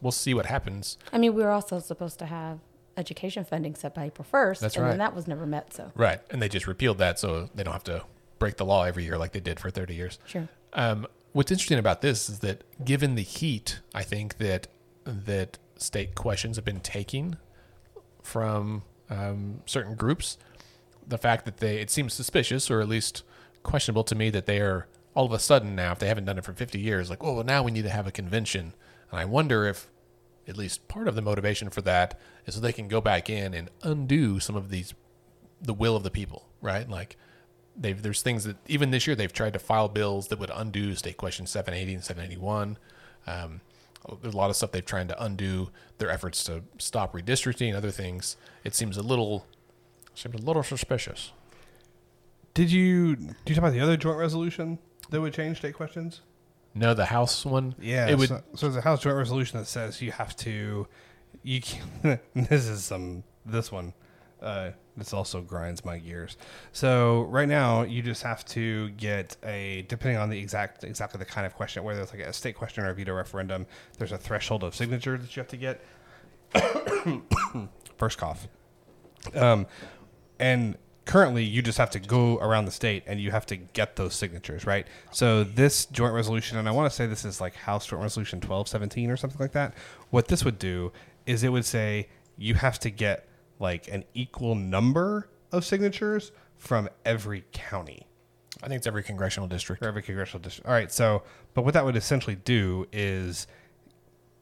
we'll see what happens. I mean, we were also supposed to have education funding set by April 1st, That's and right. then that was never met. So, Right, and they just repealed that so they don't have to break the law every year like they did for 30 years. sure. Um, what's interesting about this is that given the heat, I think that that state questions have been taking from um, certain groups, the fact that they it seems suspicious or at least questionable to me that they are all of a sudden now if they haven't done it for 50 years like oh well now we need to have a convention. And i wonder if at least part of the motivation for that is so they can go back in and undo some of these the will of the people right? Like they've there's things that even this year they've tried to file bills that would undo state question 780 and 781 um, there's a lot of stuff they've tried to undo their efforts to stop redistricting and other things. It seems a little seems a little suspicious Did you do you talk about the other joint resolution that would change state questions? no the house one Yeah. it would so, so there's a House joint resolution that says you have to you can, *laughs* this is some this one uh this also grinds my gears. So right now you just have to get a depending on the exact exactly the kind of question whether it's like a state question or a veto referendum, there's a threshold of signatures that you have to get. *coughs* *coughs* First cough. Um, and currently, you just have to go around the state and you have to get those signatures, right? So this joint resolution, and I want to say this is like House Joint Resolution twelve seventeen or something like that. What this would do is it would say you have to get like an equal number of signatures from every county i think it's every congressional district for every congressional district. All right, so but what that would essentially do is,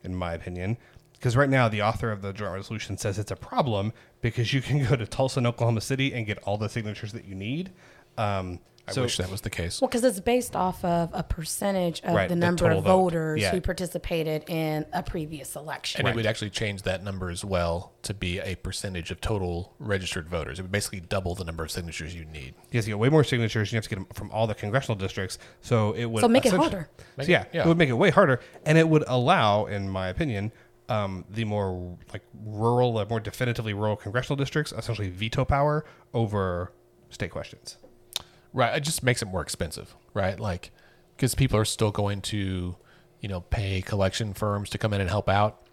in my opinion, because right now the author of the joint resolution says it's a problem because you can *laughs* go to Tulsa and Oklahoma City and get all the signatures that you need. Um, i so wish that was the case Well, because it's based off of a percentage of Right, the the number total of vote. voters Yeah. who participated in a previous election. and it would actually change that number as well to be a percentage of total registered voters it would basically double the number of signatures you need Yes, you get way more signatures. You have to get them from all the congressional districts. So it would So make it essentially- harder. So yeah, yeah. it would make it way harder, and it would allow, in my opinion, um, the more like rural, more definitively rural congressional districts essentially veto power over state questions. Right. It just makes it more expensive, right? Like, because people are still going to, you know, pay collection firms to come in and help out.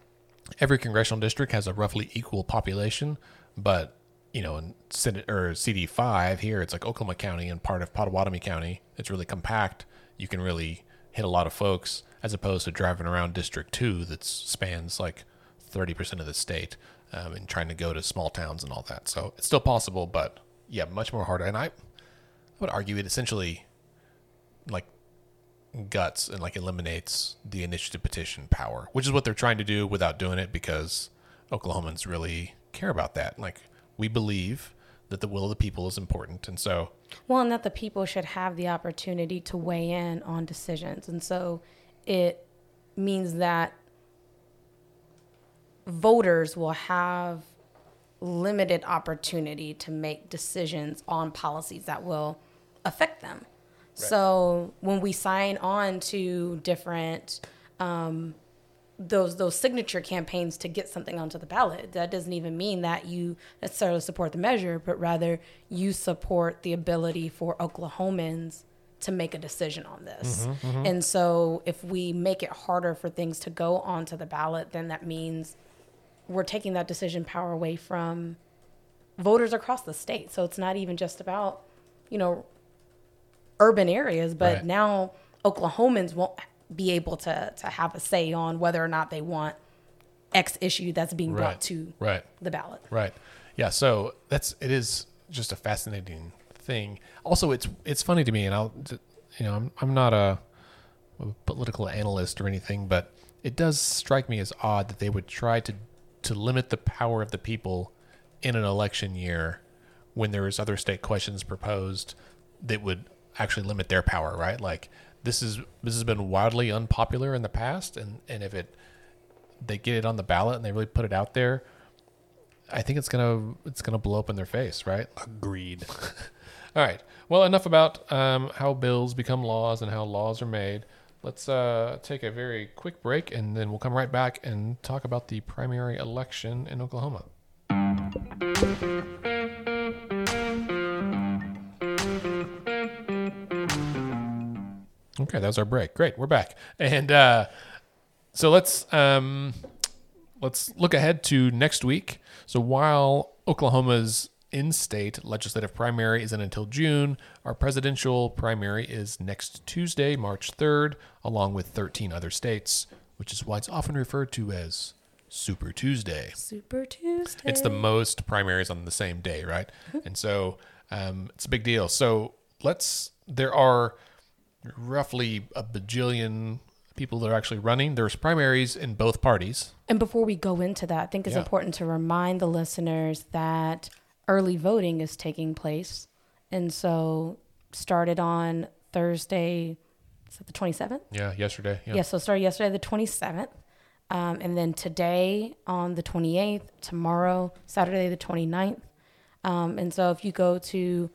Every congressional district has a roughly equal population, but you know, in Senate or CD five here, it's like Oklahoma County and part of Pottawatomie County. It's really compact. You can really hit a lot of folks, as opposed to driving around District two that spans like thirty percent of the state um, and trying to go to small towns and all that. So it's still possible, but yeah, much more harder. And I, I would argue it essentially like guts and like eliminates the initiative petition power, which is what they're trying to do without doing it because Oklahomans really care about that. Like we believe that the will of the people is important, and so Well, and that the people should have the opportunity to weigh in on decisions. And so it means that voters will have limited opportunity to make decisions on policies that will affect them. So when we sign on to different um, those those signature campaigns to get something onto the ballot. That doesn't even mean that you necessarily support the measure, but rather you support the ability for Oklahomans to make a decision on this. Mm-hmm, mm-hmm. And so if we make it harder for things to go onto the ballot, then that means we're taking that decision power away from voters across the state. So it's not even just about, you know, urban areas, but Right. now Oklahomans won't be able to to have a say on whether or not they want X issue that's being right, brought to right, the ballot. right. Yeah, so that's it is just a fascinating thing. Also, it's it's funny to me, and I'll you know I'm I'm not a, a political analyst or anything, but it does strike me as odd that they would try to to limit the power of the people in an election year when there is other state questions proposed that would actually limit their power, right? Like this is this has been wildly unpopular in the past, and and if it they get it on the ballot and they really put it out there, I think it's gonna it's gonna blow up in their face, right? Agreed. *laughs* All right. Well, enough about um, how bills become laws and how laws are made. Let's uh, take a very quick break, and then we'll come right back and talk about the primary election in Oklahoma. Okay, that was our break. Great, we're back, and uh, so let's um, let's look ahead to next week. So while Oklahoma's in-state legislative primary isn't until June, our presidential primary is next Tuesday, March 3rd, along with 13 other states, which is why it's often referred to as Super Tuesday. Super Tuesday. It's the most primaries on the same day, right? *laughs* and so um, it's a big deal. So let's. There are roughly a bajillion people that are actually running. There's primaries in both parties. And before we go into that, I think it's Yeah. important to remind the listeners that early voting is taking place. And so started on Thursday, is that the 27th? Yeah, yesterday. Yeah. Yeah, so started yesterday, the 27th. Um, and then today on the 28th, tomorrow, Saturday, the 29th. Um, and so if you go to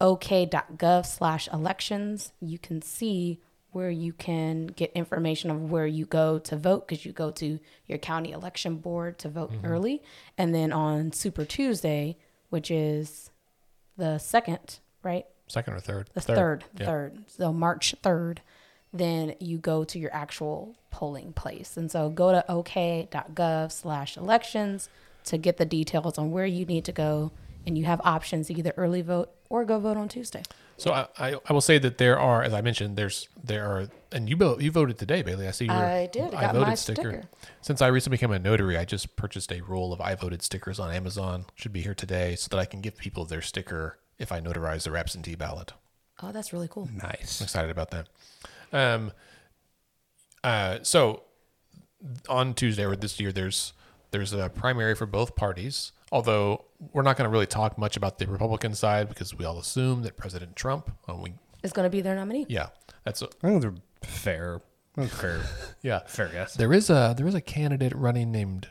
ok.gov slash elections, you can see where you can get information of where you go to vote because you go to your county election board to vote mm-hmm. early. And then on Super Tuesday, which is the second, right? Second or third? the third, the Yeah. third, so March third, then you go to your actual polling place. And so go to ok.gov slash elections to get the details on where you need to go. And you have options to either early vote or go vote on Tuesday. So I, I, I will say that there are, as I mentioned, there's there are, and you vo- you voted today, Bailey. I see your I did. I got my sticker. Since I recently became a notary, I just purchased a roll of I voted stickers on Amazon. Should be here today, so that I can give people their sticker if I notarize their absentee ballot. Oh, that's really cool. Nice. I'm excited about that. Um, uh, so on Tuesday or this year, there's there's a primary for both parties. Although we're not going to really talk much about the Republican side because we all assume that President Trump, uh, we Is going to be their nominee. yeah, that's a, I think they're fair. That's fair. *laughs* yeah. fair guess. There is a there is a candidate running named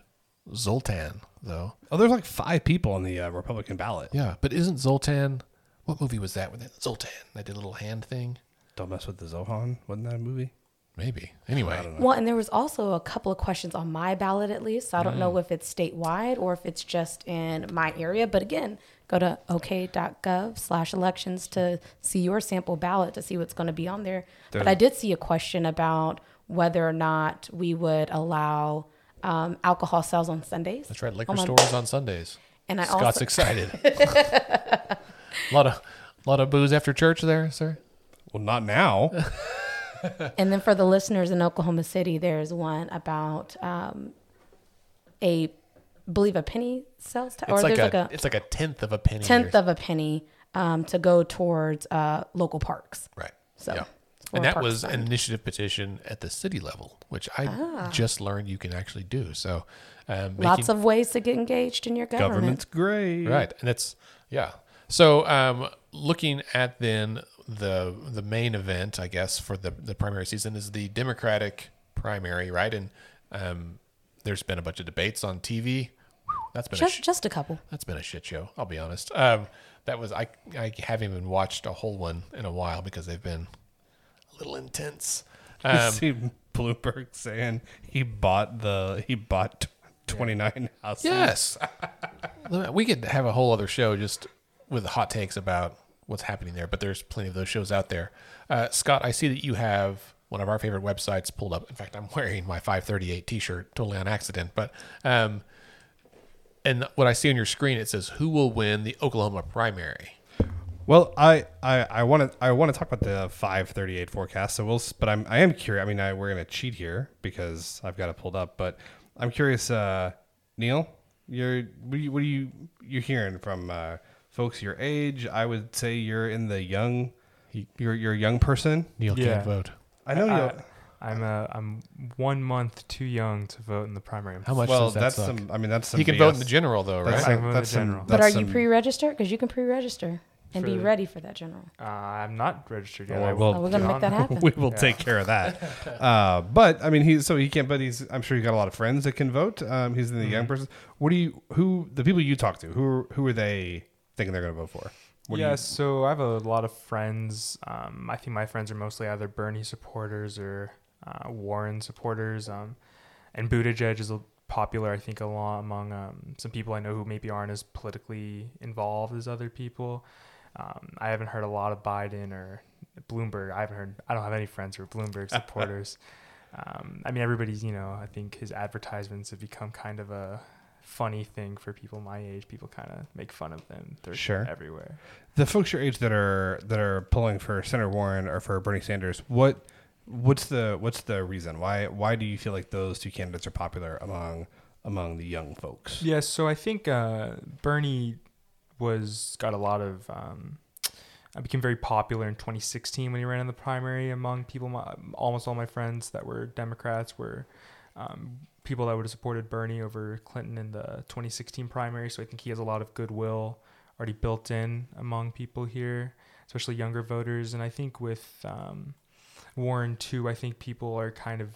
Zoltan though. Oh, there's like five people on the uh, Republican ballot. Yeah, but isn't Zoltan? What movie was that? With that Zoltan, that did a little hand thing. Don't mess with the Zohan. Wasn't that a movie? Maybe. Anyway, Well, and there was also a couple of questions on my ballot at least. So I don't know if it's statewide or if it's just in my area. But again, go to ok.gov slash elections to see your sample ballot to see what's going to be on there. But I did see a question about whether or not we would allow um, alcohol sales on Sundays. that's right. Liquor on my- stores on Sundays. And I Scott's also excited. a *laughs* *laughs* lot of lot of booze after church there, sir. Well, not now. *laughs* And then for the listeners in Oklahoma City, there's one about um, a, I believe a penny sales tax, or like there's a, like a it's like a tenth of a penny. tenth or- of a penny um, to go towards uh, local parks. right. So, yeah. And that Parks was an initiative petition at the city level, which I Ah. just learned you can actually do. So, um, Lots of ways to get engaged in your government. Government's great. right and it's yeah so um looking at then the the main event i guess for the the primary season is the democratic primary right and um there's been a bunch of debates on tv that's been a Just, sh- just a couple. that's been a shit show i'll be honest um that was i i haven't even watched a whole one in a while because they've been a little intense *laughs* You um see Bloomberg saying he bought the he bought twenty nine houses. Yes. *laughs* we could have a whole other show just with hot takes about what's happening there, but there's plenty of those shows out there. Uh, Scott, I see that you have one of our favorite websites pulled up. In fact, I'm *laughs* wearing my 538 t-shirt totally on accident, but um and what I see on your screen it says who will win the Oklahoma primary. Well, I I want to I want to talk about the 538 forecast. So we'll but I'm I am curious. I mean, I, we're going to cheat here because I've got it pulled up, but I'm curious uh Neil, You're what do you, what are you you're hearing from uh, folks your age? I would say you're in the young. You're you're a young person. Neil Yeah. can't vote. I know I- you. I'm uh, I'm one month too young to vote in the primary. How much Well, does that that's suck? some. I mean, that's some. he can vote in the general though, That's right? I some- can vote in that's the some- general. But are you pre-registered? Because you can pre-register and be the- ready for that general. Uh, I'm not registered yet. Oh, I well, Oh, we're gonna make that happen. *laughs* we will Yeah. take care of that. *laughs* Uh, but I mean, he's so he can't. But he's. I'm sure he's got a lot of friends that can vote. Um, he's in the young Mm-hmm. person. What do you? Who the people you talk to? Who who are they thinking they're going to vote for? What yeah, you- so I have a lot of friends. Um, I think my friends are mostly either Bernie supporters or uh, Warren supporters. Um, and Buttigieg is a- popular, I think, a lot among um, some people I know who maybe aren't as politically involved as other people. Um, I haven't heard a lot of Biden or Bloomberg. I haven't heard. I don't have any friends who are Bloomberg *laughs* supporters. um, I mean, everybody's. You know, I think his advertisements have become kind of a funny thing for people my age. People kind of make fun of them. They're Sure. everywhere. the folks your age that are that are pulling for Senator Warren or for Bernie Sanders, what what's the what's the reason? Why why do you feel like those two candidates are popular among among the young folks? Yeah, so I think uh, Bernie was got a lot of um, uh, became very popular in 2016 when he ran in the primary among people. My, almost all my friends that were Democrats were um, people that would have supported Bernie over Clinton in the 2016 primary. So I think he has a lot of goodwill already built in among people here, especially younger voters. And I think with um, Warren too, I think people are kind of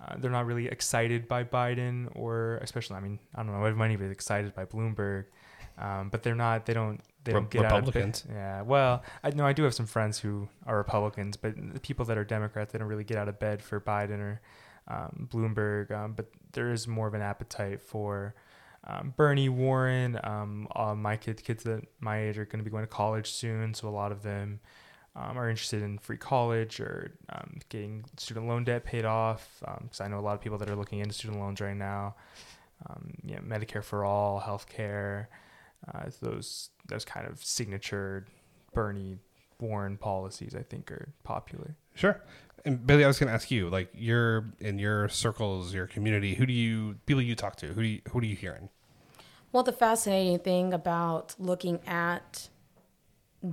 uh, they're not really excited by Biden or especially I mean I don't know everybody is excited by Bloomberg, um, but they're not they don't they Re- don't get Republicans. out of bed. Yeah, well I know I do have some friends who are Republicans, but the people that are Democrats they don't really get out of bed for Biden or um, Bloomberg. Um, but there is more of an appetite for. Um, Bernie Warren, um, all my kids, kids that my age are going to be going to college soon, so a lot of them um, are interested in free college or um, getting student loan debt paid off. Because I know a lot of people that are looking into student loans right now. Medicare for all, healthcare, uh, those those kind of signature Bernie Warren policies, I think, are popular. Sure. And Billy, I was going to ask you, like, you're in your circles, your community. Who do you people you talk to? Who do you who are you hearing? Well, the fascinating thing about looking at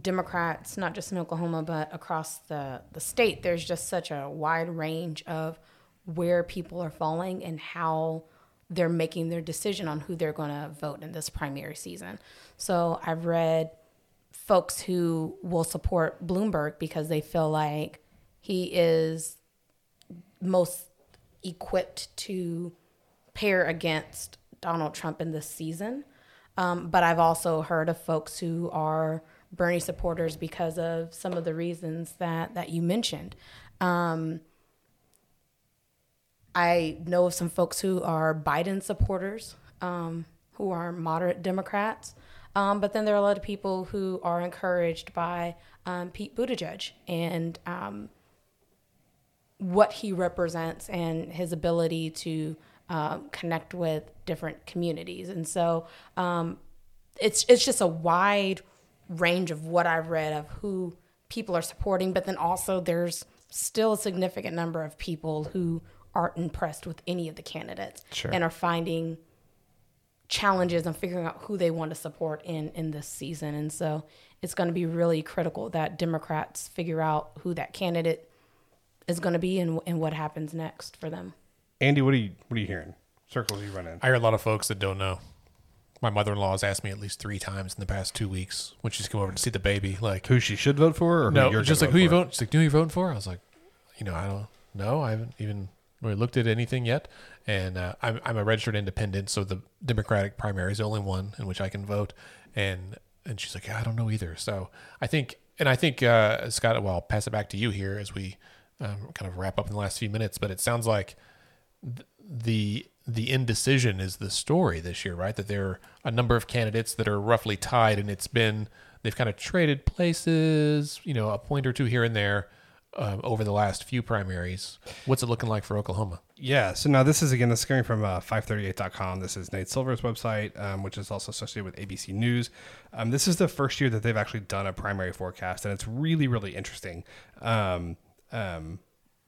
Democrats, not just in Oklahoma, but across the, the state, there's just such a wide range of where people are falling and how they're making their decision on who they're going to vote in this primary season. So I've read folks who will support Bloomberg because they feel like he is most equipped to pair against Donald Trump in this season. Um, but I've also heard of folks who are Bernie supporters because of some of the reasons that that you mentioned. Um, I know of some folks who are Biden supporters, um, who are moderate Democrats. Um, but then there are a lot of people who are encouraged by um, Pete Buttigieg and um, what he represents and his ability to um, connect with different communities. And so um, it's it's just a wide range of what I've read of who people are supporting, but then also there's still a significant number of people who aren't impressed with any of the candidates Sure. and are finding challenges and figuring out who they want to support in in this season. And so it's going to be really critical that Democrats figure out who that candidate is going to be and, and what happens next for them. Andy, what are you what are you hearing? Circles you run in. I hear a lot of folks that don't know. My mother-in-law has asked me at least three times in the past two weeks when she's come over to see the baby. Like, Who she should vote for, or who no, you're just like who you vote. She's like, who you voting for? I was like, you know, I don't know. I haven't even really looked at anything yet. And uh, I'm I'm a registered independent, so the Democratic primary is the only one in which I can vote. And and she's like, yeah, I don't know either. So I think, and I think uh, Scott, well, I'll pass it back to you here as we um, kind of wrap up in the last few minutes. But it sounds like the the indecision is the story this year, right? That there are a number of candidates that are roughly tied, and it's been they've kind of traded places, you know, a point or two here and there um, over the last few primaries. What's it looking like for Oklahoma? Yeah. So now this is again, this is coming from uh, 538.com. This is Nate Silver's website, um, which is also associated with ABC News. Um, this is the first year that they've actually done a primary forecast, and it's really, really interesting. Um, um,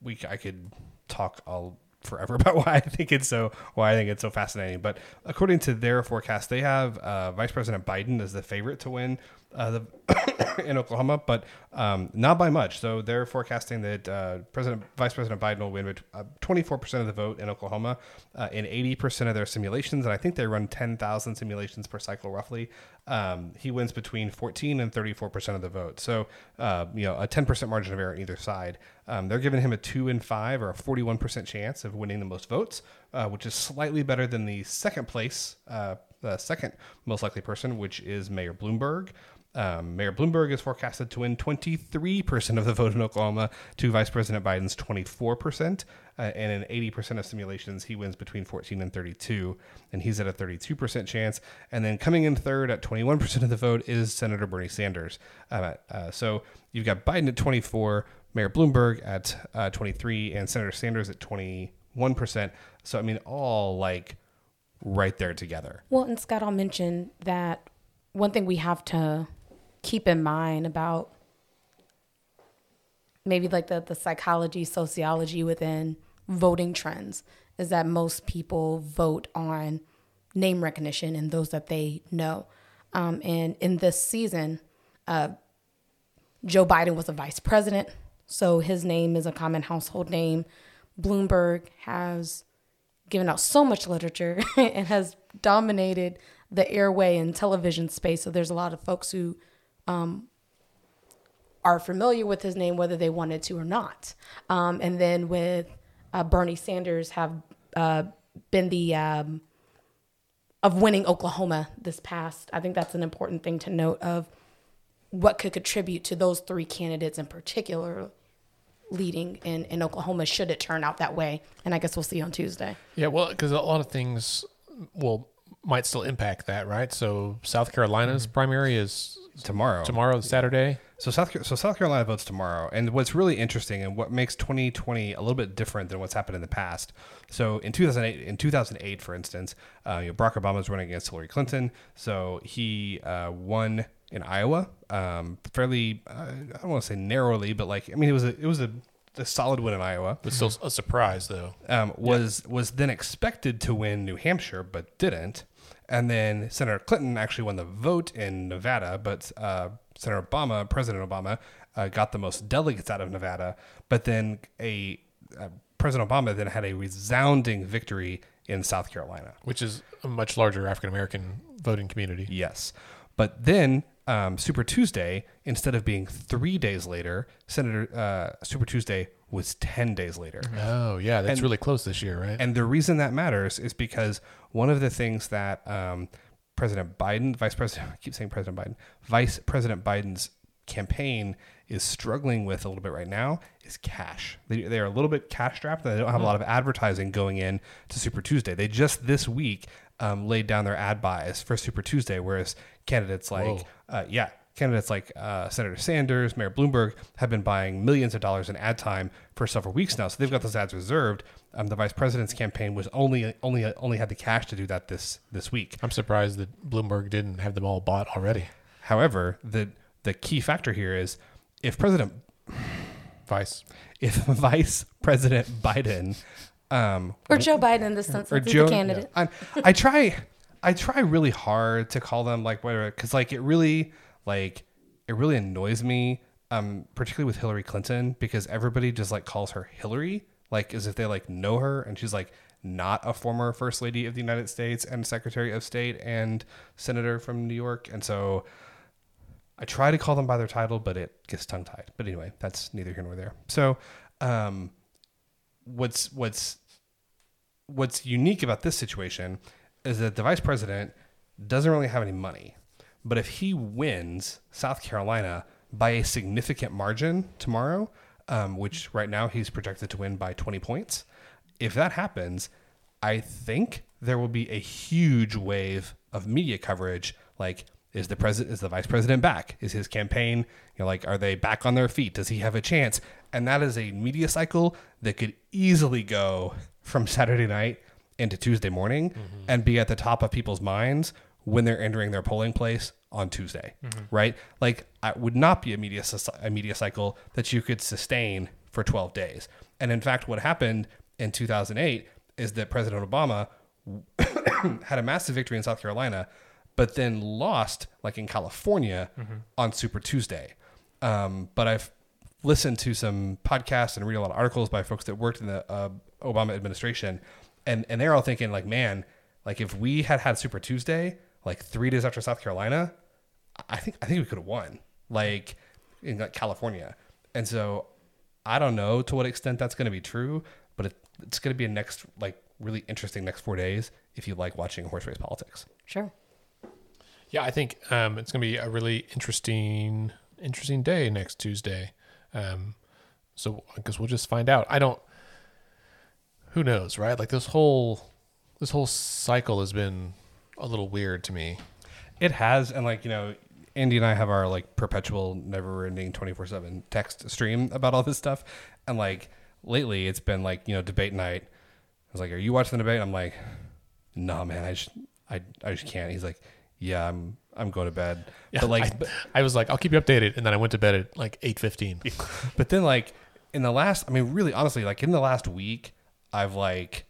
we I could talk all forever *laughs* about why I think it's so why I think it's so fascinating. But according to their forecast, they have uh, Vice President Biden as the favorite to win uh, the *coughs* in Oklahoma, but um, not by much. So they're forecasting that uh, President Vice President Biden will win with twenty four percent of the vote in Oklahoma uh, in eighty percent of their simulations, and I think they run ten thousand simulations per cycle roughly. Um, he wins between fourteen and thirty four percent of the vote. So uh, you know a ten percent margin of error on either side. Um, they're giving him a two and five or a forty one percent chance of winning the most votes, uh, which is slightly better than the second place. Uh, the second most likely person, which is Mayor Bloomberg. Um, Mayor Bloomberg is forecasted to win 23% of the vote in Oklahoma to Vice President Biden's 24%. Uh, and in 80% of simulations, he wins between 14 and 32, and he's at a 32% chance. And then coming in third at 21% of the vote is Senator Bernie Sanders. Uh, uh, so you've got Biden at 24, Mayor Bloomberg at uh, 23, and Senator Sanders at 21%. So, I mean, all like right there together. Well, and Scott, I'll mention that one thing we have to keep in mind about maybe like the, the psychology, sociology within voting trends is that most people vote on name recognition and those that they know. Um, and in this season, uh, Joe Biden was a vice president, so his name is a common household name. Bloomberg has given out so much literature *laughs* and has dominated the airway and television space. So there's a lot of folks who um, are familiar with his name, whether they wanted to or not. Um, and then with uh, Bernie Sanders have uh, been the um, of winning Oklahoma this past. I think that's an important thing to note of what could contribute to those three candidates in particular leading in, in Oklahoma should it turn out that way. And I guess we'll see on Tuesday. Yeah, well, because a lot of things will might still impact that, right? So South Carolina's mm-hmm. primary is tomorrow. Tomorrow, Saturday. So South so South Carolina votes tomorrow, and what's really interesting and what makes 2020 a little bit different than what's happened in the past. So in 2008, in 2008, for instance, uh, you know, Barack Obama was running against Hillary Clinton, so he uh, won in Iowa, um, fairly uh, I don't want to say narrowly, but like I mean it was a it was a a solid win in Iowa. But still a surprise, though. Um, was yeah. was then expected to win New Hampshire, but didn't. And then Senator Clinton actually won the vote in Nevada, but uh, Senator Obama, President Obama, uh, got the most delegates out of Nevada. But then a uh, President Obama then had a resounding victory in South Carolina, which is a much larger African American voting community. Yes, but then um, Super Tuesday, instead of being three days later, Senator uh, Super Tuesday was 10 days later. Oh, yeah. That's and, really close this year, right? And the reason that matters is because one of the things that um, President Biden, Vice President, *laughs* I keep saying President Biden, Vice President Biden's campaign is struggling with a little bit right now is cash. They, they are a little bit cash strapped and they don't have a lot of advertising going in to Super Tuesday. They just this week um, laid down their ad buys for Super Tuesday, whereas candidates like, uh, yeah, candidates like uh, Senator Sanders, Mayor Bloomberg have been buying millions of dollars in ad time for several weeks now. So they've got those ads reserved. Um, the vice president's campaign was only only only had the cash to do that this this week. I'm surprised that Bloomberg didn't have them all bought already. However, the the key factor here is if President Vice if *laughs* Vice President Biden um, or Joe Biden in the sense or Joe, the candidate. Yeah, I, I try I try really hard to call them like whatever because like it really like it really annoys me, um, particularly with Hillary Clinton because everybody just like calls her Hillary, like as if they like know her, and she's like not a former First Lady of the United States and Secretary of State and Senator from New York, and so. I try to call them by their title, but it gets tongue tied. But anyway, that's neither here nor there. So, um, what's what's what's unique about this situation is that the vice president doesn't really have any money. But if he wins South Carolina by a significant margin tomorrow, um, which right now he's projected to win by 20 points, if that happens, I think there will be a huge wave of media coverage. Like, is the president, is the vice president back? Is his campaign, you know, like, are they back on their feet? Does he have a chance? And that is a media cycle that could easily go from Saturday night into Tuesday morning mm-hmm. and be at the top of people's minds when they're entering their polling place on Tuesday, mm-hmm. right? Like, it would not be a media a media cycle that you could sustain for 12 days. And in fact, what happened in 2008 is that President Obama *coughs* had a massive victory in South Carolina, but then lost, like in California, on Super Tuesday. Um, but I've listened to some podcasts and read a lot of articles by folks that worked in the uh, Obama administration, and and they're all thinking like, man, like if we had had Super Tuesday like three days after South Carolina, I think I think we could have won, like in like, California. And so I don't know to what extent that's going to be true, but it, it's going to be a next like really interesting next four days if you like watching horse race politics. Sure. Yeah, I think um, it's going to be a really interesting, interesting day next Tuesday. Um, so I guess we'll just find out. I don't. Who knows, right? Like this whole, this whole cycle has been a little weird to me. It has, and like you know, Andy and I have our like perpetual, never-ending, twenty-four-seven text stream about all this stuff, and like lately, it's been like you know debate night. I was like, "Are you watching the debate?" I'm like, "No, man, I just, I, I just can't." He's like, "Yeah, I'm, I'm going to bed." *laughs* Yeah, but like, I, but, I was like, I'll keep you updated, and then I went to bed at like eight fifteen. *laughs* but then like in the last, I mean, really, honestly, like in the last week, I've like,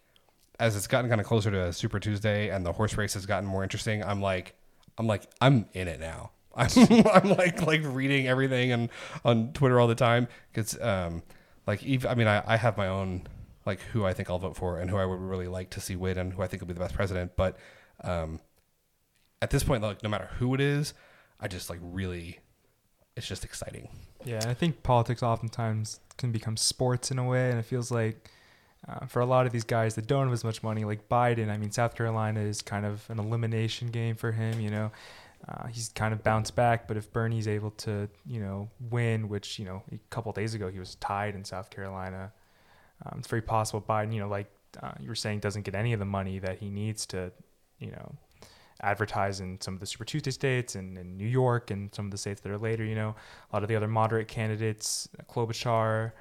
as it's gotten kind of closer to Super Tuesday and the horse race has gotten more interesting, I'm like, I'm like, I'm in it now. *laughs* I'm, like, like reading everything and on Twitter all the time because, um, like, even, I mean, I, I have my own like who I think I'll vote for and who I would really like to see win and who I think will be the best president. But um, at this point, like, no matter who it is, I just like really, it's just exciting. Yeah, I think politics oftentimes can become sports in a way, and it feels like uh, for a lot of these guys that don't have as much money, like Biden, I mean, South Carolina is kind of an elimination game for him. You know, uh, he's kind of bounced back, but if Bernie's able to, you know, win, which you know, a couple days ago he was tied in South Carolina, um, it's very possible Biden, you know, like uh, you were saying, doesn't get any of the money that he needs to, you know, advertise in some of the Super Tuesday states and in New York and some of the states that are later. You know, a lot of the other moderate candidates, Klobuchar,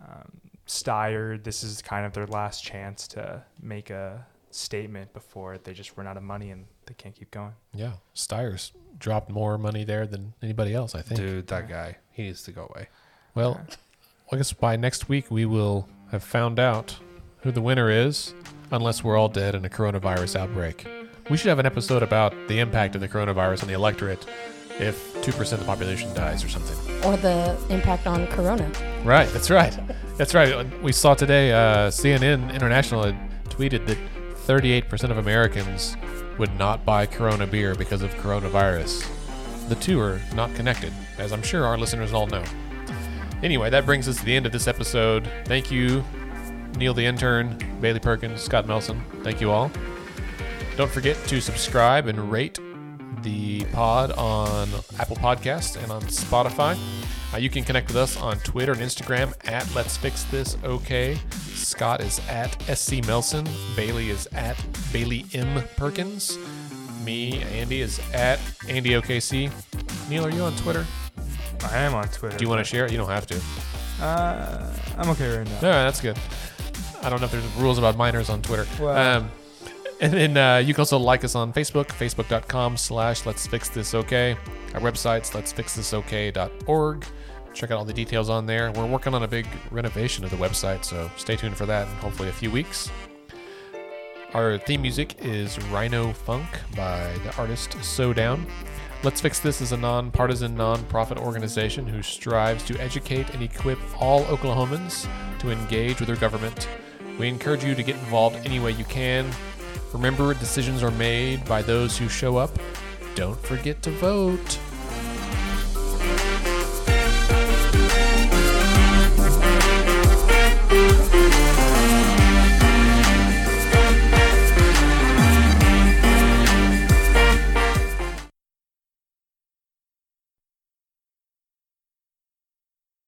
um, Steyer, this is kind of their last chance to make a statement before they just run out of money and they can't keep going. Yeah, Steyer's dropped more money there than anybody else. I think. Dude, that guy, he needs to go away. Well, I guess by next week we will have found out who the winner is, unless we're all dead in a coronavirus outbreak. We should have an episode about the impact of the coronavirus on the electorate if 2% of the population dies or something. Or the impact on Corona. Right, that's right. That's right. We saw today uh, CNN International had tweeted that 38% of Americans would not buy Corona beer because of coronavirus. The two are not connected, as I'm sure our listeners all know. Anyway, that brings us to the end of this episode. Thank you, Neil the intern, Bailey Perkins, Scott Melson. Thank you all. Don't forget to subscribe and rate the pod on Apple Podcasts and on Spotify. Uh, you can connect with us on Twitter and Instagram at Let's Fix This OK. Scott is at SC Melson. Bailey is at Bailey M Perkins. Me, Andy, is at Andy OKC. Neil, are you on Twitter? I am on Twitter. Do you want to share it? You don't have to. Uh, I'm okay right now. Yeah, that's good. I don't know if there's rules about minors on Twitter. Well- um, and then uh, you can also like us on Facebook, facebook.com slash let's fix this okay. Our website's let's fix this okay.org. Check out all the details on there. We're working on a big renovation of the website, so stay tuned for that in hopefully a few weeks. Our theme music is Rhino Funk by the artist So Down. Let's Fix This is a nonpartisan, nonprofit organization who strives to educate and equip all Oklahomans to engage with their government. We encourage you to get involved any way you can. Remember, decisions are made by those who show up. Don't forget to vote.